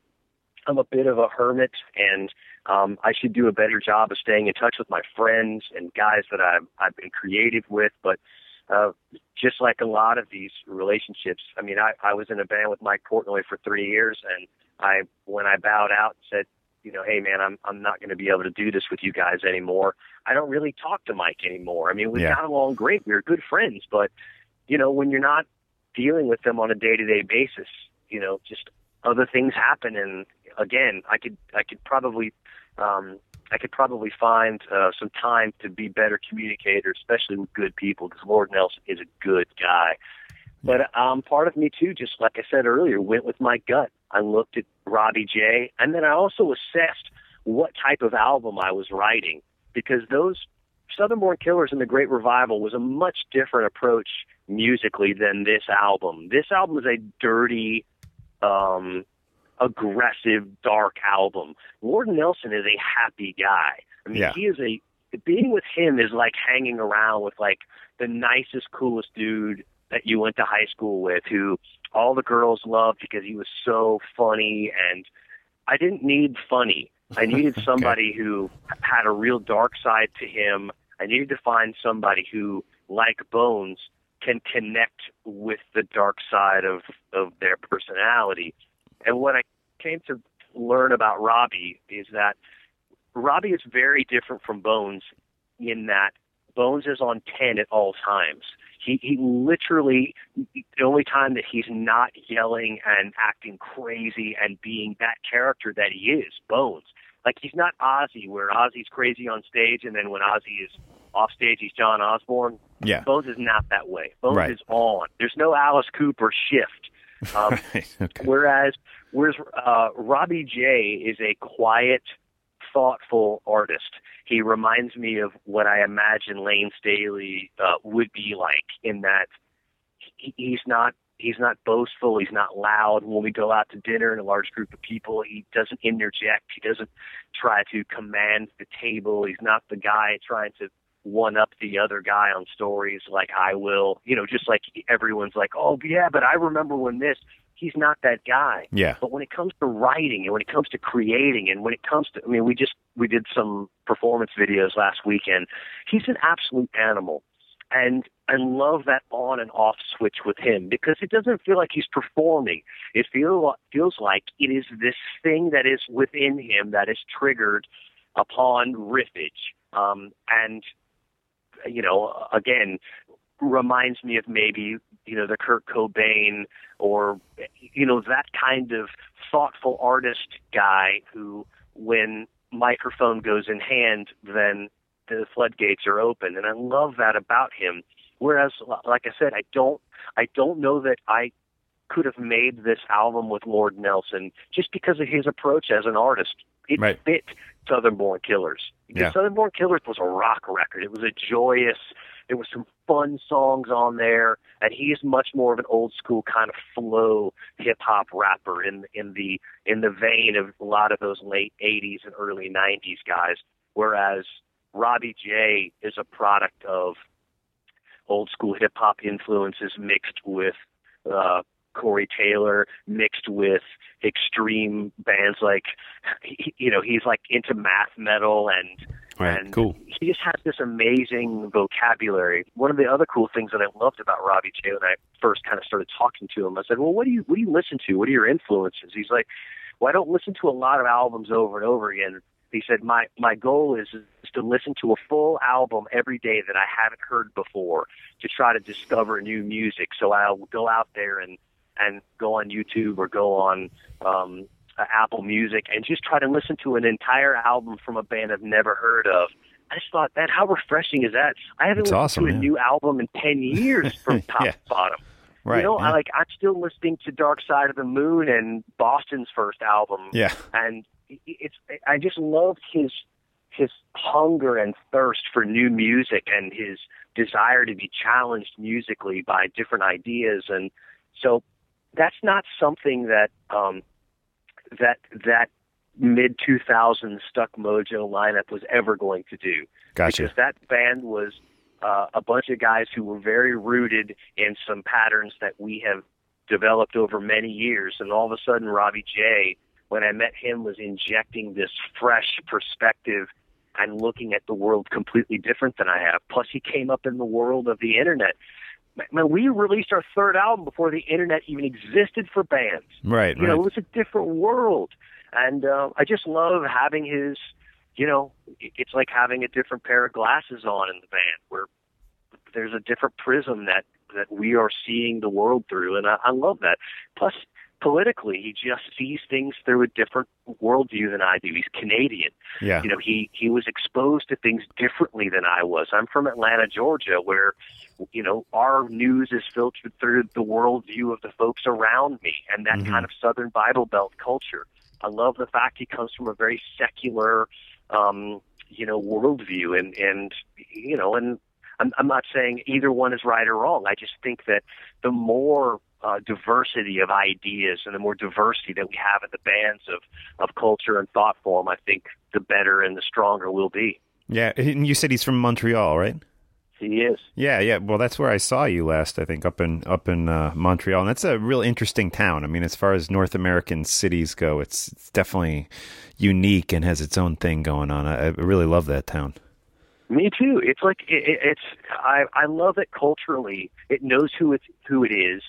I'm a bit of a hermit, and um, I should do a better job of staying in touch with my friends and guys that I've, I've been creative with. But uh, just like a lot of these relationships, I mean, I, I was in a band with Mike Portnoy for three years, and I, when I bowed out, and said, you know, hey man, I'm I'm not going to be able to do this with you guys anymore. I don't really talk to Mike anymore. I mean, we Yeah. got along great. We were good friends, but you know, when you're not dealing with them on a day-to-day basis, you know, just other things happen. And again, I could I could probably um, I could probably find uh, some time to be better communicator, especially with good people, because Lord Nelson is a good guy. But um, part of me too, just like I said earlier, went with my gut. I looked at Robbie J, and then I also assessed what type of album I was writing, because those Southern Born Killers and the Great Revival was a much different approach musically than this album. This album is a dirty, um, aggressive, dark album. Lord Nelson is a happy guy. I mean, Yeah. he is a being with him is like hanging around with like the nicest, coolest dude that you went to high school with, who all the girls loved because he was so funny. And I didn't need funny. I (laughs) needed somebody who had a real dark side to him. I needed to find somebody who, like Bones, can connect with the dark side of of their personality. And what I came to learn about Robbie is that Robbie is very different from Bones in that Bones is on 10 at all times. He, he literally, the only time that he's not yelling and acting crazy and being that character that he is, Bones. Like he's not Ozzy, where Ozzy's crazy on stage and then when Ozzy is off stage, he's John Osbourne. Yeah. Bones is not that way. Bones Right. is on. There's no Alice Cooper shift. (laughs) Um, okay. Whereas, whereas uh, Robbie J is a quiet, thoughtful artist. He reminds me of what I imagine Layne Staley uh, would be like. In that he, he's not he's not boastful. He's not loud. When we go out to dinner in a large group of people, he doesn't interject. He doesn't try to command the table. He's not the guy trying to one up the other guy on stories like I will. You know, just like everyone's like, oh yeah, but I remember when this. He's not that guy. Yeah. But when it comes to writing and when it comes to creating and when it comes to, I mean, we just we did some performance videos last weekend. He's an absolute animal, and I love that on and off switch with him because it doesn't feel like he's performing. It feel feels like it is this thing that is within him that is triggered upon riffage, um, and you know, again, reminds me of maybe you know the Kurt Cobain or you know that kind of thoughtful artist guy who when microphone goes in hand then the floodgates are open. And I love that about him. Whereas like I said I don't I don't know that I could have made this album with Lord Nelson just because of his approach as an artist it Right. fit Southern Born Killers because Yeah. Southern Born Killers was a rock record it was a joyous there was some fun songs on there, and he is much more of an old school kind of flow hip hop rapper in in the in the vein of a lot of those late '80s and early '90s guys. Whereas Robbie J is a product of old school hip hop influences mixed with uh, Corey Taylor, mixed with extreme bands like, you know, he's like into math metal and Right. and Cool. he just has this amazing vocabulary. One of the other cool things that I loved about Robbie J when I first kind of started talking to him, I said, "Well, what do you what do you listen to? What are your influences?" He's like, "Well, I don't listen to a lot of albums over and over again." He said, "My my goal is, is to listen to a full album every day that I haven't heard before to try to discover new music. So I'll go out there and and go on YouTube or go on um, uh, Apple Music and just try to listen to an entire album from a band I've never heard of. I just thought, man, how refreshing is that? I haven't It's listened awesome, to a yeah. new album in ten (laughs) years from top Yeah. to bottom. Right. You know, yeah. I like I'm still listening to Dark Side of the Moon and Boston's first album. Yeah. And it's I just loved his his hunger and thirst for new music and his desire to be challenged musically by different ideas and so that's not something that um that that mid 2000s Stuck Mojo lineup was ever going to do. Gotcha. Because that band was uh, a bunch of guys who were very rooted in some patterns that we have developed over many years. And all of a sudden, Robbie J, when I met him, was injecting this fresh perspective and looking at the world completely different than I have. Plus, he came up in the world of the internet. Man, we released our third album before the internet even existed for bands. Right, You right. know, it was a different world. And uh, I just love having his, you know, it's like having a different pair of glasses on in the band where there's a different prism that, that we are seeing the world through. And I, I love that. Plus, politically, he just sees things through a different worldview than I do. He's Canadian. Yeah. You know, he, he was exposed to things differently than I was. I'm from Atlanta, Georgia, where, you know, our news is filtered through the worldview of the folks around me and that Mhm. kind of Southern Bible Belt culture. I love the fact he comes from a very secular, um, you know, worldview, and and you know, and I'm I'm not saying either one is right or wrong. I just think that the more uh, diversity of ideas and the more diversity that we have in the bands of of culture and thought form, I think the better and the stronger we'll be. Yeah, and you said he's from Montreal, right? He is. Yeah, yeah. Well, that's where I saw you last. I think up in up in uh, Montreal, and that's a real interesting town. I mean, as far as North American cities go, it's, it's definitely unique and has its own thing going on. I, I really love that town. Me too. It's like it, it- it's I I love it culturally. It knows who it's who it is,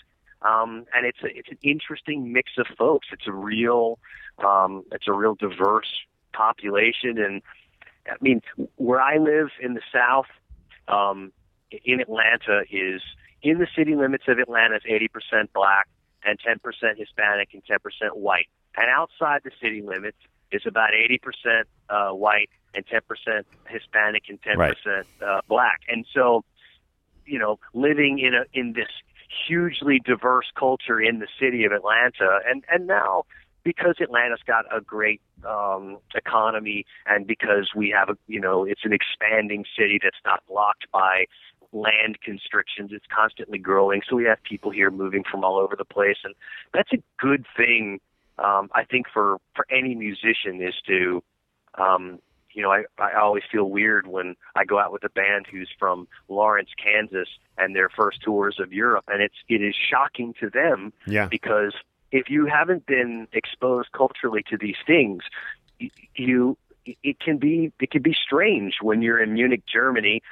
um, and it's a, it's an interesting mix of folks. It's a real um, it's a real diverse population, and I mean where I live in the South, um, in Atlanta is in the city limits of Atlanta is eighty percent black and ten percent Hispanic and ten percent white, and outside the city limits is about eighty percent uh, white and ten percent Hispanic and ten percent uh, black. And so, you know, living in a in this hugely diverse culture in the city of Atlanta, and and now because Atlanta's got a great um, economy, and because we have a you know it's an expanding city that's not blocked by land constrictions. It's constantly growing, so we have people here moving from all over the place, and that's a good thing. Um, I think for for any musician is to um, you know, I, I always feel weird when I go out with a band who's from Lawrence, Kansas, and their first tours of Europe, and it's it is shocking to them Yeah. because if you haven't been exposed culturally to these things, you it can be it can be strange when you're in Munich, Germany,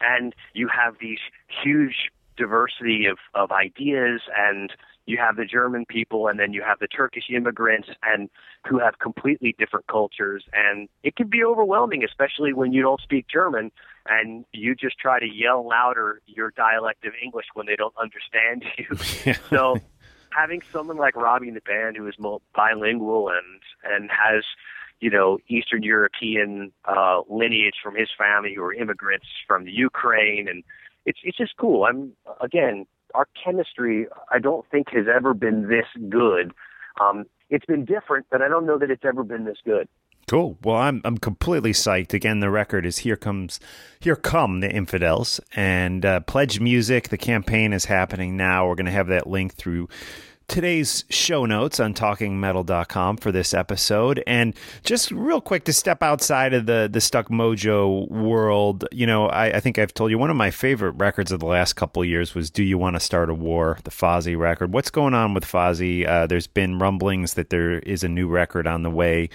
and you have these huge diversity of of ideas and you have the German people and then you have the Turkish immigrants and who have completely different cultures and it can be overwhelming especially when you don't speak German and you just try to yell louder your dialect of English when they don't understand (laughs) you. so having someone like Robbie in the band who is bilingual and and has you know Eastern European uh, lineage from his family who are immigrants from the Ukraine and it's it's just cool. I'm again our chemistry I don't think has ever been this good. Um, it's been different, but I don't know that it's ever been this good. Cool. Well, I'm I'm completely psyched. Again, the record is here comes here come the infidels and uh, pledge music. The campaign is happening now. We're going to have that link through today's show notes on talkingmetal.com for this episode. And just real quick to step outside of the the stuck mojo world you know I, I think i've told you one of my favorite records of the last couple years was do you want to start a war the fozzy record. What's going on with fozzy? Uh, there's been rumblings that there is a new record on the way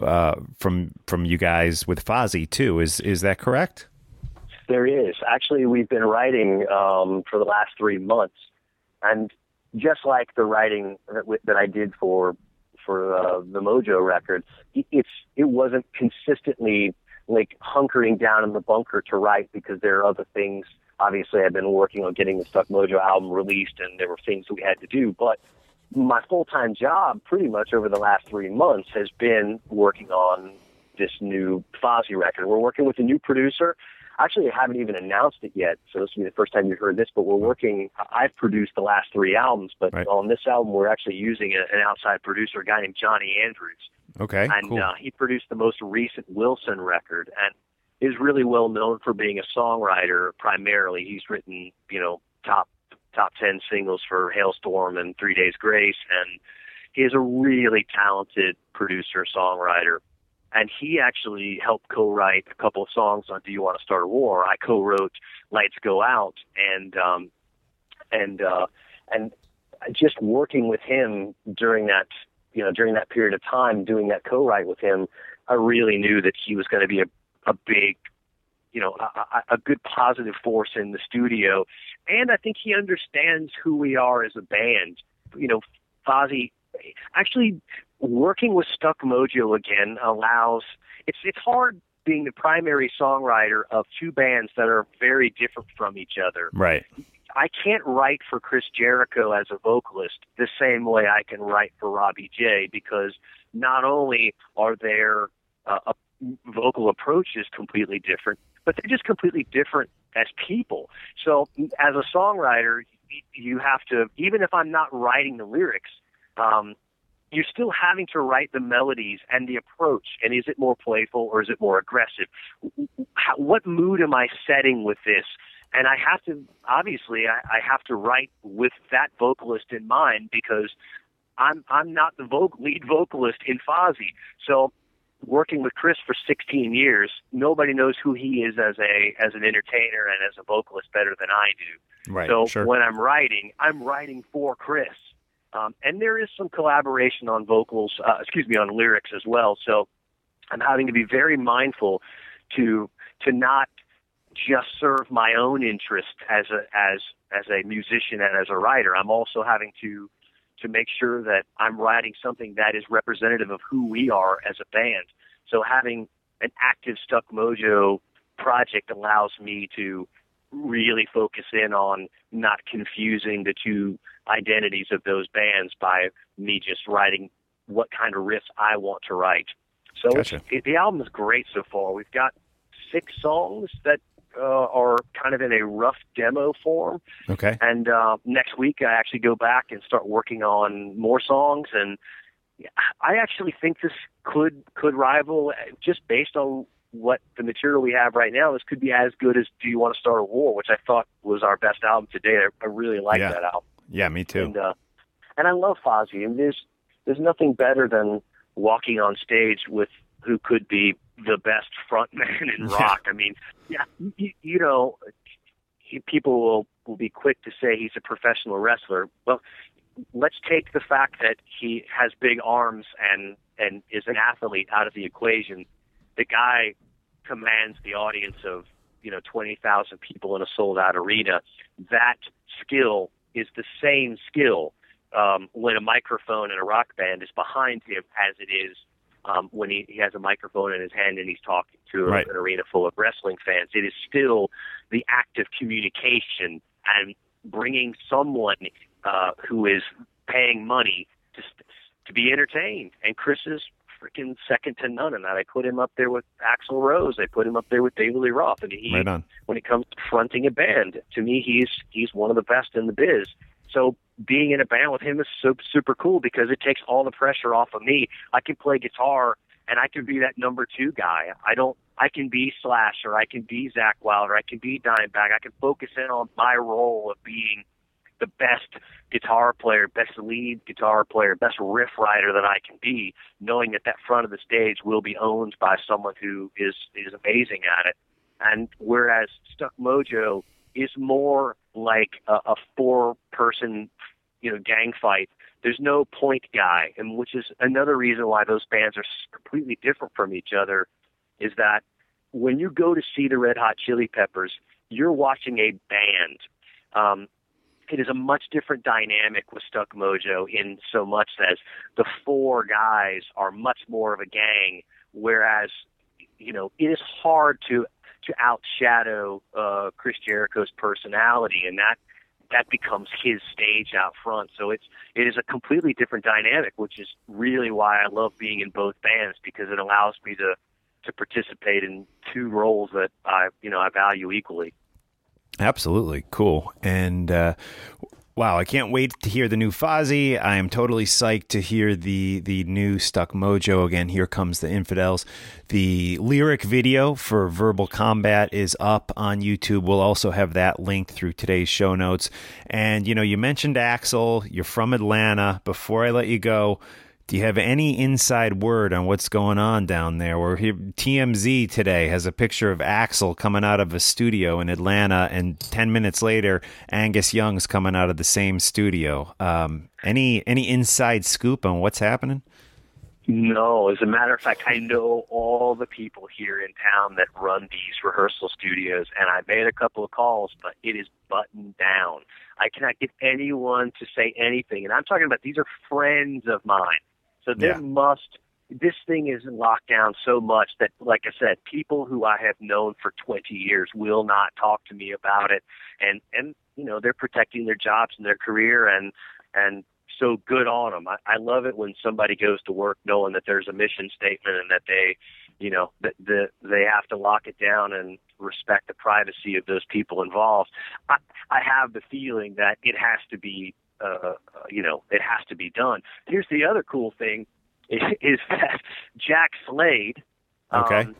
uh, from from you guys with fozzy too. Is is that correct? There is. Actually, we've been writing um, for the last three months, and just like the writing that, that I did for for uh, the Mojo record, it, it's it wasn't consistently like hunkering down in the bunker to write because there are other things. Obviously, I've been working on getting the Stuck Mojo album released, and there were things we had to do. But my full time job, pretty much over the last three months, has been working on this new Fozzy record. We're working with a new producer. Actually, I haven't even announced it yet, so this will be the first time you've heard this. But we're working. I've produced the last three albums, but on this album, we're actually using a, an outside producer, a guy named Johnny Andrews, okay and cool uh, he produced the most recent Wilson record, and is really well known for being a songwriter. Primarily, he's written you know top top ten singles for Halestorm and Three Days Grace, and he is a really talented producer, songwriter, and he actually helped co-write a couple of songs on "Do You Want to Start a War." I co-wrote "Lights Go Out," and um, and uh, and just working with him during that you know during that period of time, doing that co-write with him, I really knew that he was going to be a a big you know a, a good positive force in the studio, and I think he understands who we are as a band. You know, Fozzy actually working with Stuck Mojo again allows it's it's hard being the primary songwriter of two bands that are very different from each other. Right. I can't write for Chris Jericho as a vocalist the same way I can write for Robbie J because not only are their uh, vocal approaches completely different, but they're just completely different as people. So as a songwriter, you have to even if I'm not writing the lyrics, um, you're still having to write the melodies and the approach. And is it more playful or is it more aggressive? How, what mood am I setting with this? And I have to, obviously, I, I have to write with that vocalist in mind because I'm I'm not the voc- lead vocalist in Fozzy. So working with Chris for 16 years, nobody knows who he is as a as an entertainer and as a vocalist better than I do. Right, So sure. when I'm writing, I'm writing for Chris. Um, and there is some collaboration on vocals, uh, excuse me, on lyrics as well. So I'm having to be very mindful to to not just serve my own interest as a as as a musician and as a writer. I'm also having to to make sure that I'm writing something that is representative of who we are as a band. So having an active Stuck Mojo project allows me to really focus in on not confusing the two identities of those bands by me just writing what kind of riffs I want to write. So Gotcha. it, the album is great so far. We've got six songs that uh, are kind of in a rough demo form. Okay. And uh, next week, I actually go back and start working on more songs. And I actually think this could could rival just based on what the material we have right now. This could be as good as "Do You Want to Start a War," which I thought was our best album to date. I, I really like Yeah. that album. Yeah, me too. And uh, and I love Fozzy. And there's there's nothing better than walking on stage with who could be the best frontman in (laughs) rock. I mean, yeah, you, you know, he, people will will be quick to say he's a professional wrestler. Well, let's take the fact that he has big arms and and is an athlete out of the equation. The guy commands the audience of you know twenty thousand people in a sold out arena. That skill is the same skill um, when a microphone in a rock band is behind him as it is um, when he, he has a microphone in his hand and he's talking to Right. an arena full of wrestling fans. It is still the act of communication and bringing someone uh, who is paying money to to be entertained. And Chris is freaking second to none in that. I put him up there with Axl Rose. I put him up there with David Lee Roth. And he, Right when it comes to fronting a band, to me, he's he's one of the best in the biz. So being in a band with him is so super cool because it takes all the pressure off of me. I can play guitar and I can be that number two guy. I don't. I can be Slash or I can be Zakk Wylde. I can be Dimebag. I can focus in on my role of being the best guitar player, best lead guitar player, best riff writer that I can be, knowing that that front of the stage will be owned by someone who is is amazing at it. And whereas Stuck Mojo is more like a, a four person, you know, gang fight. There's no point guy, and which is another reason why those bands are completely different from each other. Is that when you go to see the Red Hot Chili Peppers, you're watching a band. Um, it is a much different dynamic with Stuck Mojo in so much as the four guys are much more of a gang, whereas you know it is hard to to outshadow uh, Chris Jericho's personality, and that that becomes his stage out front. So it's it is a completely different dynamic, which is really why I love being in both bands because it allows me to to participate in two roles that I you know I value equally. Absolutely cool. And uh, wow, I can't wait to hear the new Fozzy. I am totally psyched to hear the the new Stuck Mojo again. Here comes the infidels. The lyric video for Verbal Combat is up on YouTube. We'll also have that linked through today's show notes. And you know, you mentioned Axl. You're from Atlanta. Before I let you go. Do you have any inside word on what's going on down there? Where TMZ today has a picture of Axl coming out of a studio in Atlanta, and ten minutes later, Angus Young's coming out of the same studio. Um, any any inside scoop on what's happening? No, as a matter of fact, I know all the people here in town that run these rehearsal studios, and I made a couple of calls, but it is buttoned down. I cannot get anyone to say anything, and I'm talking about these are friends of mine. So there Yeah. must this thing is locked down so much that, like I said, people who I have known for 20 years will not talk to me about it, and and you know they're protecting their jobs and their career, and and so good on them. I, I love it when somebody goes to work knowing that there's a mission statement and that they, you know, that the, they have to lock it down and respect the privacy of those people involved. I, I have the feeling that it has to be, uh, you know, it has to be done. Here's the other cool thing (laughs) is that Jack Slade, Okay. um,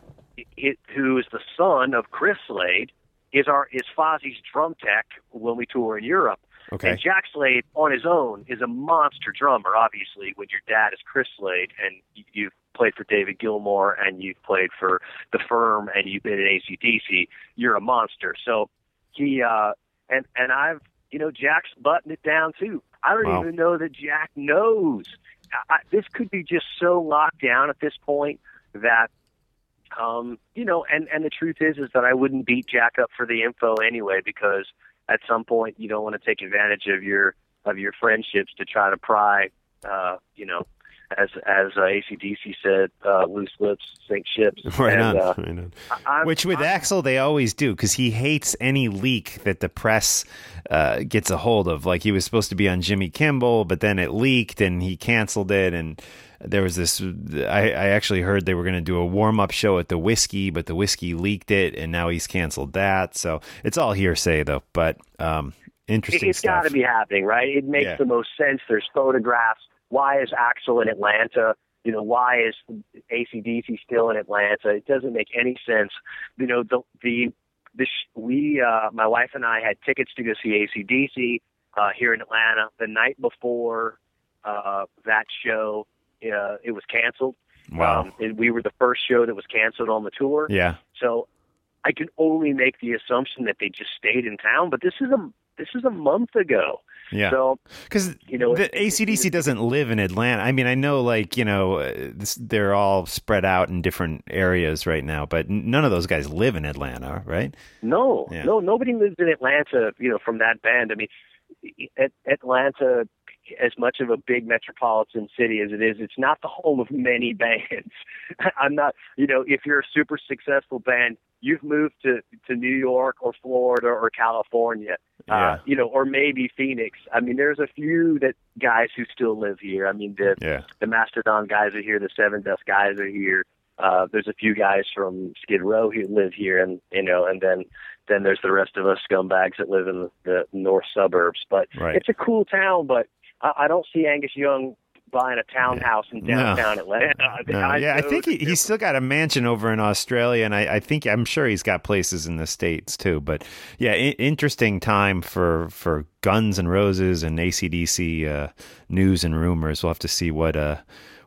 it, who is the son of Chris Slade, is our is Fozzy's drum tech when we tour in Europe. Okay. And Jack Slade on his own is a monster drummer. Obviously, when your dad is Chris Slade and you've played for David Gilmour and you've played for the Firm and you've been at ACDC, you're a monster. So he uh, and and I've you know Jack's buttoned it down too. I don't Wow. even know that Jack knows. I, I, this could be just so locked down at this point that um, you know, and and the truth is, is that I wouldn't beat Jack up for the info anyway because at some point you don't want to take advantage of your of your friendships to try to pry, uh, you know, as as uh, ACDC said, uh, loose lips sink ships. (laughs) Right and, on. Uh, right on. I- Which with I'm- Axl they always do because he hates any leak that the press uh, gets a hold of. Like he was supposed to be on Jimmy Kimmel, but then it leaked and he canceled it. And there was this. I, I actually heard they were going to do a warm up show at the Whisky, but the Whisky leaked it, and now he's canceled that. So it's all hearsay though. But um, interesting It, has got to be happening, right? It makes Yeah. the most sense. There's photographs. Why is Axl in Atlanta? You know, why is ACDC still in Atlanta? It doesn't make any sense. You know, the the the sh- we uh, my wife and I had tickets to go see ACDC uh, here in Atlanta the night before uh, that show. Uh, it was canceled. Wow. Um, and we were the first show that was canceled on the tour. yeah. So I can only make the assumption that they just stayed in town. But this is a this is a month ago. Yeah. So Because you know, the ACDC doesn't live in Atlanta. I mean, I know, like you know, uh, this, they're all spread out in different areas right now, but none of those guys live in Atlanta, right? no, Yeah. no, nobody lives in Atlanta. You know, from that band. I mean, at, Atlanta, as much of a big metropolitan city as it is, it's not the home of many (laughs) bands. I'm not. You know, if you're a super successful band, you've moved to to New York or Florida or California. Yeah. Uh, you know, or maybe Phoenix. I mean, there's a few that guys who still live here. I mean, the Yeah. the Mastodon guys are here, the Sevendust guys are here. Uh, there's a few guys from Skid Row who live here, and you know, and then then there's the rest of us scumbags that live in the north suburbs. But Right. it's a cool town, but I, I don't see Angus Young buying a townhouse in No. downtown Atlanta. I, yeah, I think he, he's still got a mansion over in Australia, and I, I think I'm sure he's got places in the states too. But yeah, I- interesting time for for Guns and Roses and ACDC uh, news and rumors. We'll have to see what uh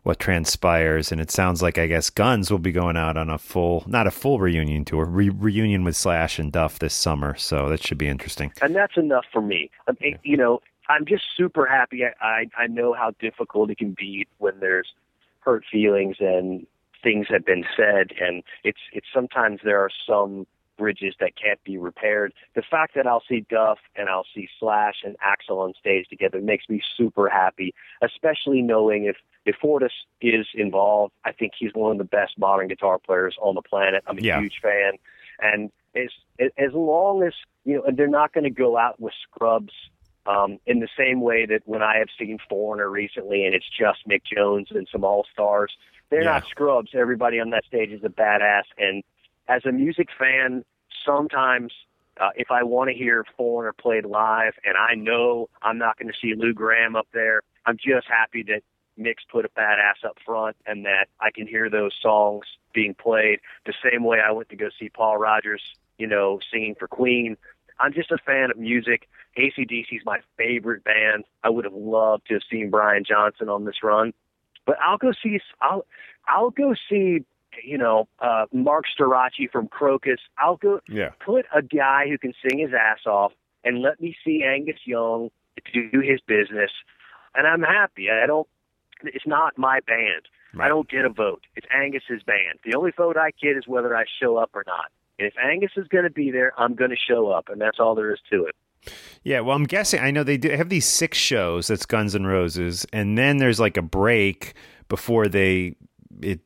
what transpires, and it sounds like I guess Guns will be going out on a full, not a full reunion tour, re- reunion with Slash and Duff this summer. So that should be interesting. and that's enough for me. I mean, you know, I'm just super happy. I, I I know how difficult it can be when there's hurt feelings and things have been said, and it's it's sometimes there are some bridges that can't be repaired. The fact that I'll see Duff and I'll see Slash and Axl on stage together makes me super happy, especially knowing if if Fortus is involved, I think he's one of the best modern guitar players on the planet. I'm a Yeah. huge fan, and as as long as you know, and they're not going to go out with scrubs um, in the same way that when I have seen Foreigner recently, and it's just Mick Jones and some all stars, they're Yeah. not scrubs. Everybody on that stage is a badass, and as a music fan, sometimes. Uh, if I want to hear Foreigner played live, and I know I'm not going to see Lou Gramm up there, I'm just happy that Mick's put a badass up front, and that I can hear those songs being played the same way I went to go see Paul Rodgers, you know, singing for Queen. I'm just a fan of music. ACDC is my favorite band. I would have loved to have seen Brian Johnson on this run. but I'll go see I'll I'll go see you know uh, Marc Storace from Krokus. I'll go Yeah. put a guy who can sing his ass off and let me see Angus Young do his business, and I'm happy. I don't. It's not my band. I don't get a vote. It's Angus's band. The only vote I get is whether I show up or not. And if Angus is going to be there, I'm going to show up, and that's all there is to it. Yeah, well, I'm guessing. I know they do have these six shows. That's Guns N' Roses, and then there's like a break before they it,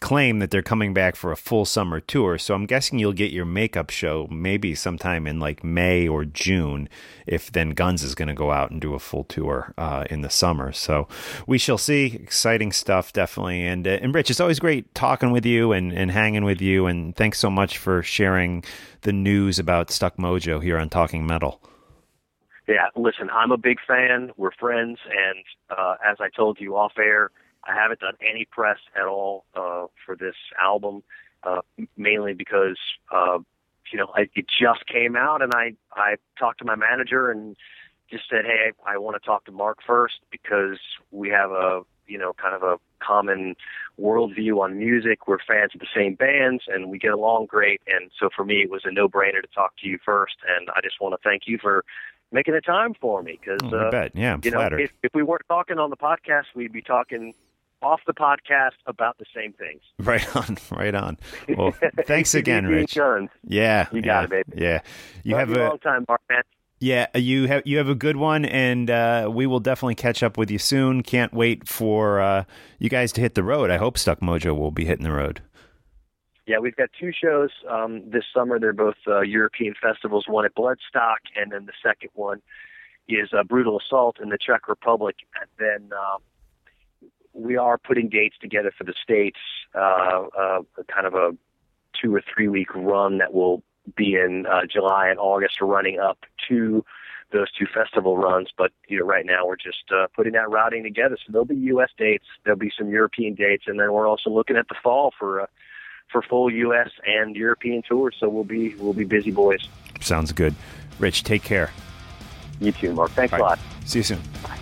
claim that they're coming back for a full summer tour. So I'm guessing you'll get your makeup show maybe sometime in like May or June, if then Guns is going to go out and do a full tour uh, in the summer. So we shall see. Exciting stuff, definitely. And uh, and Rich, it's always great talking with you and and hanging with you. And thanks so much for sharing the news about Stuck Mojo here on Talking Metal. Yeah, listen, I'm a big fan. We're friends, and uh, as I told you off air, I haven't done any press at all uh, for this album, uh, mainly because uh, you know I, it just came out, and I I talked to my manager and just said, hey, I, I want to talk to Mark first because we have a you know kind of a common worldview on music. We're fans of the same bands, and we get along great. And so for me, it was a no-brainer to talk to you first. And I just want to thank you for making the time for me because Oh, uh, bet. Yeah, I'm you know, flattered. if, if we weren't talking on the podcast, we'd be talking off the podcast about the same things. (laughs) Right on, right on. Well, (laughs) thanks again, Rich. done. Yeah, You yeah, got it, baby. Yeah, you Love have you a long time, Mark. Man. yeah, you have you have a good one, and uh, we will definitely catch up with you soon. Can't wait for uh, you guys to hit the road. I hope Stuck Mojo will be hitting the road. Yeah, we've got two shows um, this summer. They're both uh, European festivals. One at Bloodstock, and then the second one is uh, Brutal Assault in the Czech Republic. And then uh, we are putting dates together for the states, uh, uh, kind of a two or three week run that will be in uh, July and August, running up to those two festival runs. But you know, right now we're just uh, putting that routing together. So there'll be U.S. dates, there'll be some European dates, and then we're also looking at the fall for uh, for full U.S. and European tours. So we'll be we'll be busy boys. Sounds good. Rich, take care. You too, Mark. Thanks All a lot. See you soon. I'm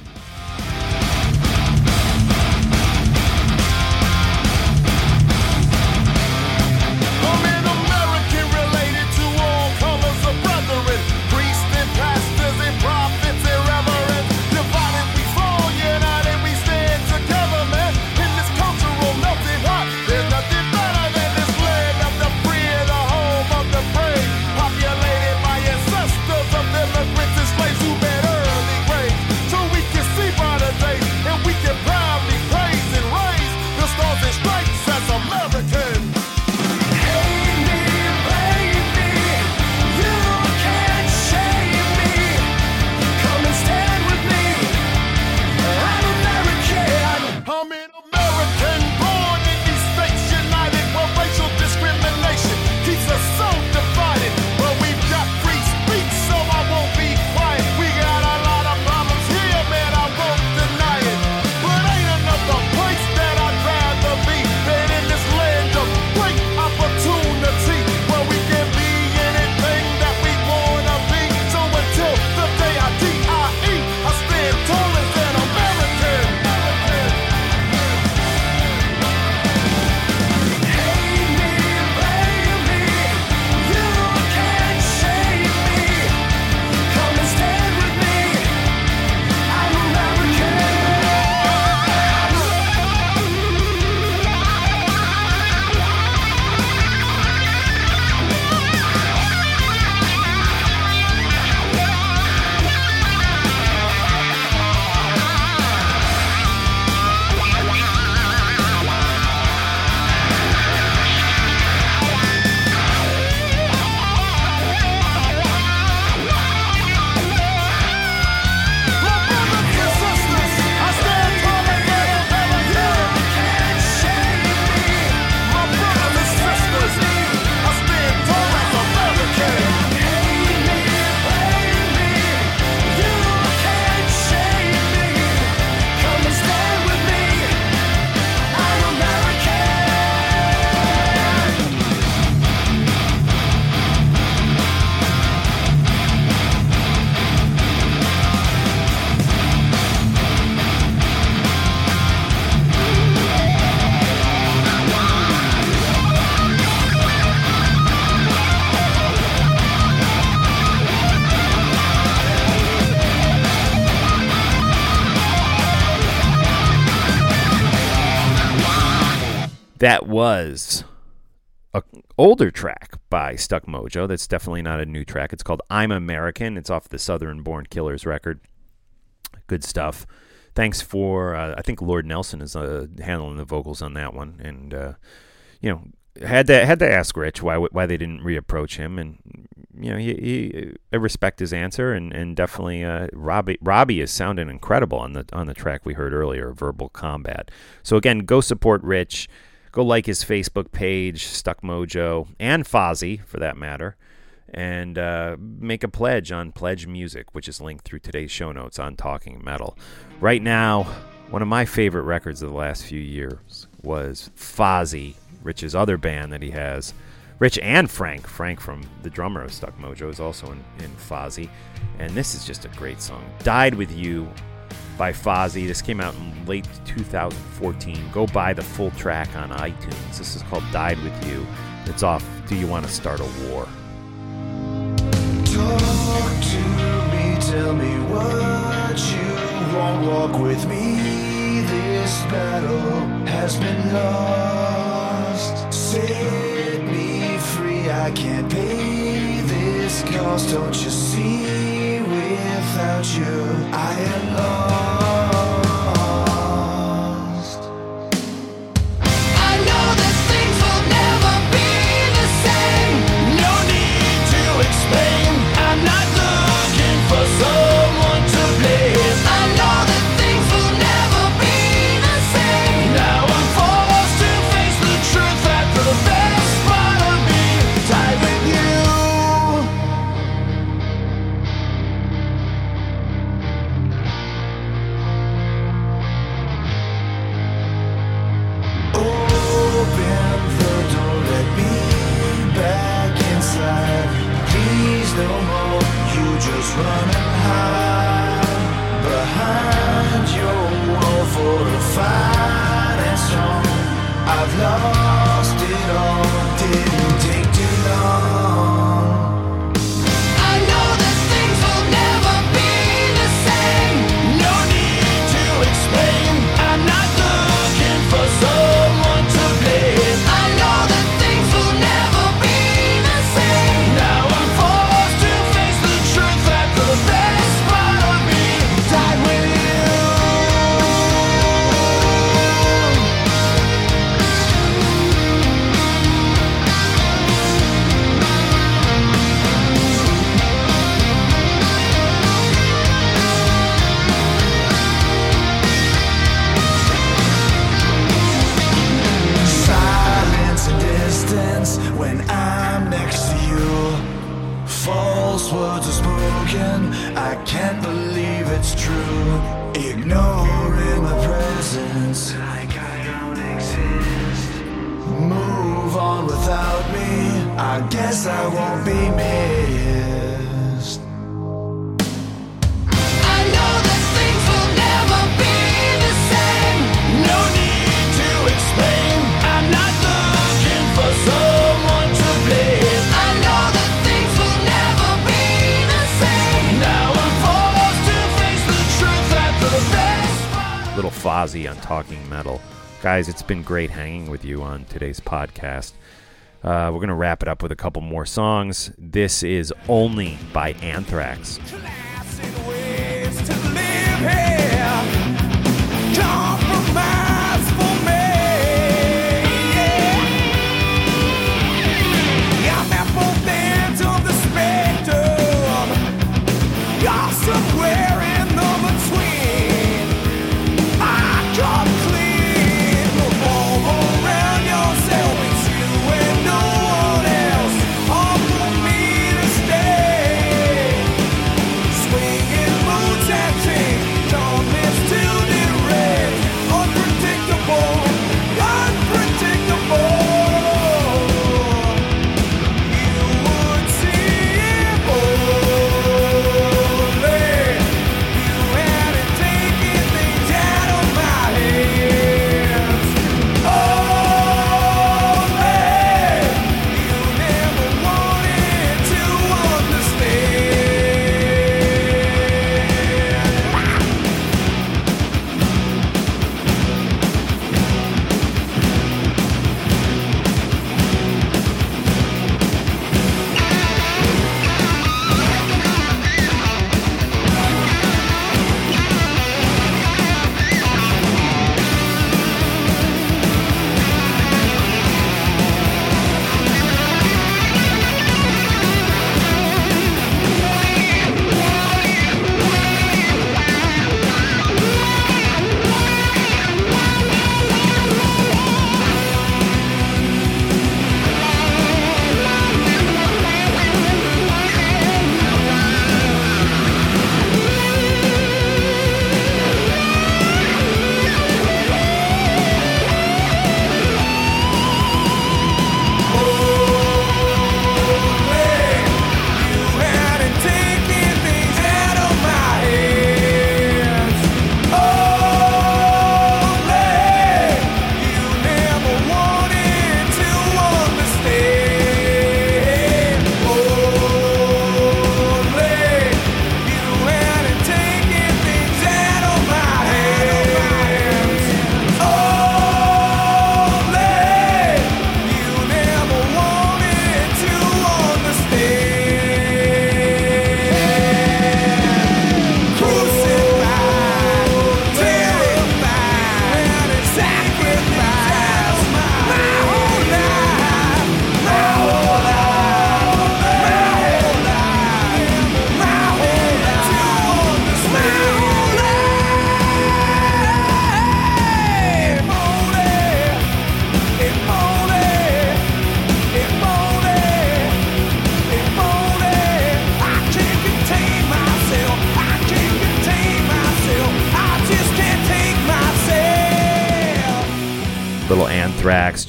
That was a older track by Stuck Mojo. That's definitely not a new track. It's called I'm American. It's off the Southern Born Killers record. Good stuff. Thanks for uh, I think Lord Nelson is uh, handling the vocals on that one, and uh, you know had to had to ask Rich why why they didn't reapproach him, and you know he, he I respect his answer, and and definitely uh, Robbie Robbie is sounding incredible on the on the track we heard earlier, Verbal Combat. So again, go support Rich, go like his Facebook page, Stuck Mojo, and Fozzy for that matter, and uh, make a pledge on Pledge Music, which is linked through today's show notes on Talking Metal. Right now, one of my favorite records of the last few years was Fozzy, Rich's other band that he has. Rich and Frank, Frank from the drummer of Stuck Mojo, is also in, in Fozzy. And this is just a great song. Died With You by Fozzy. This came out in late 2014. Go buy the full track on iTunes. This is called Died With You. It's off Do You Want to Start a War? Talk to me, tell me what you want. Walk with me. This battle has been lost. Set me free. I can't pay this cost. Don't you see? Without you, I am lost. Next to you. False words are spoken, I can't believe it's true. Ignoring my presence, like I don't exist. Move on without me, I guess I won't be missed. Fozzy on Talking Metal. Guys, it's been great hanging with you on today's podcast. Uh, we're going to wrap it up with a couple more songs. This is Only by Anthrax.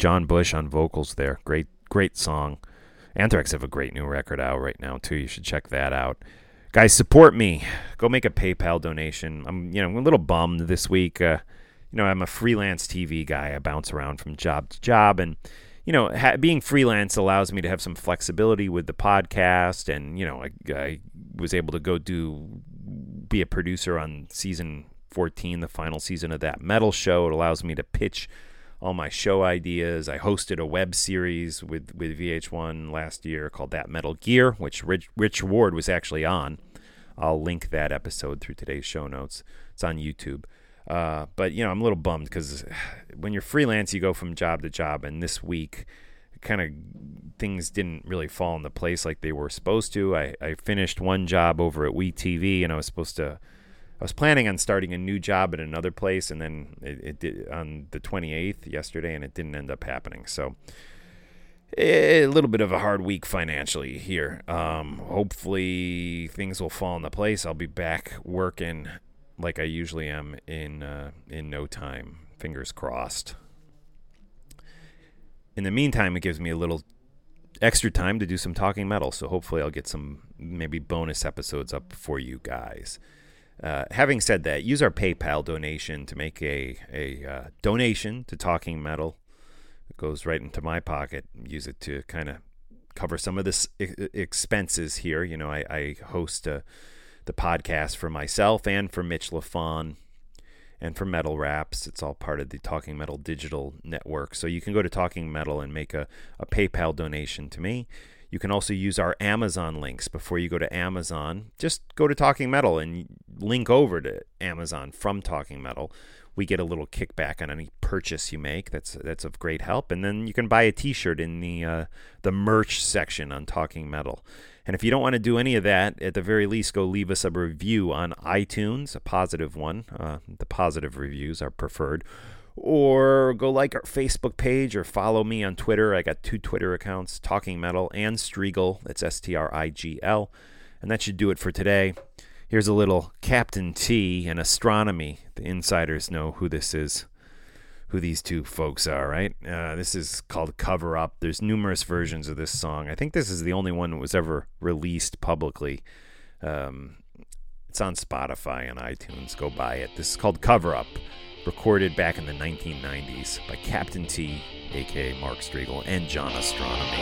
John Bush on vocals there. Great, great song. Anthrax have a great new record out right now too. You should check that out. Guys, support me. Go make a PayPal donation. I'm, you know, I'm a little bummed this week. Uh, you know, I'm a freelance TV guy. I bounce around from job to job, and you know, ha- being freelance allows me to have some flexibility with the podcast. And you know, I, I was able to go do be a producer on season 14, the final season of that metal show. It allows me to pitch all my show ideas. I hosted a web series with, with VH1 last year called That Metal Gear, which Rich, Rich Ward was actually on. I'll link that episode through today's show notes. It's on YouTube. Uh, but, you know, I'm a little bummed because when you're freelance, you go from job to job. And this week, kind of things didn't really fall into place like they were supposed to. I, I finished one job over at WeTV and I was supposed to I was planning on starting a new job at another place, and then it, it did on the 28th yesterday, and it didn't end up happening. So a little bit of a hard week financially here. Um, hopefully things will fall into place. I'll be back working like I usually am in uh, in no time. Fingers crossed. In the meantime, it gives me a little extra time to do some talking metal. So hopefully I'll get some maybe bonus episodes up for you guys. Uh, having said that, use our PayPal donation to make a a uh, donation to Talking Metal. It goes right into my pocket. Use it to kind of cover some of the expenses here. You know, I, I host uh, the podcast for myself and for Mitch LaFon and for Metal Wraps. It's all part of the Talking Metal digital network. So you can go to Talking Metal and make a, a PayPal donation to me. You can also use our Amazon links before you go to Amazon. Just go to Talking Metal and link over to Amazon from Talking Metal. We get a little kickback on any purchase you make. That's that's of great help. And then you can buy a T-shirt in the uh, the merch section on Talking Metal. And if you don't want to do any of that, at the very least, go leave us a review on iTunes, a positive one. Uh, the positive reviews are preferred or go like our Facebook page or follow me on Twitter. I got two Twitter accounts, Talking Metal and Strigl. That's S T R I G L. And that should do it for today. Here's a little Captain T and astronomy. The insiders know who this is, who these two folks are, right? Uh, this is called Cover Up. There's numerous versions of this song. I think this is the only one that was ever released publicly. Um, it's on Spotify and iTunes. Go buy it. This is called Cover Up recorded back in the 1990s by Captain T, aka Mark Strigl, and John Astronomy.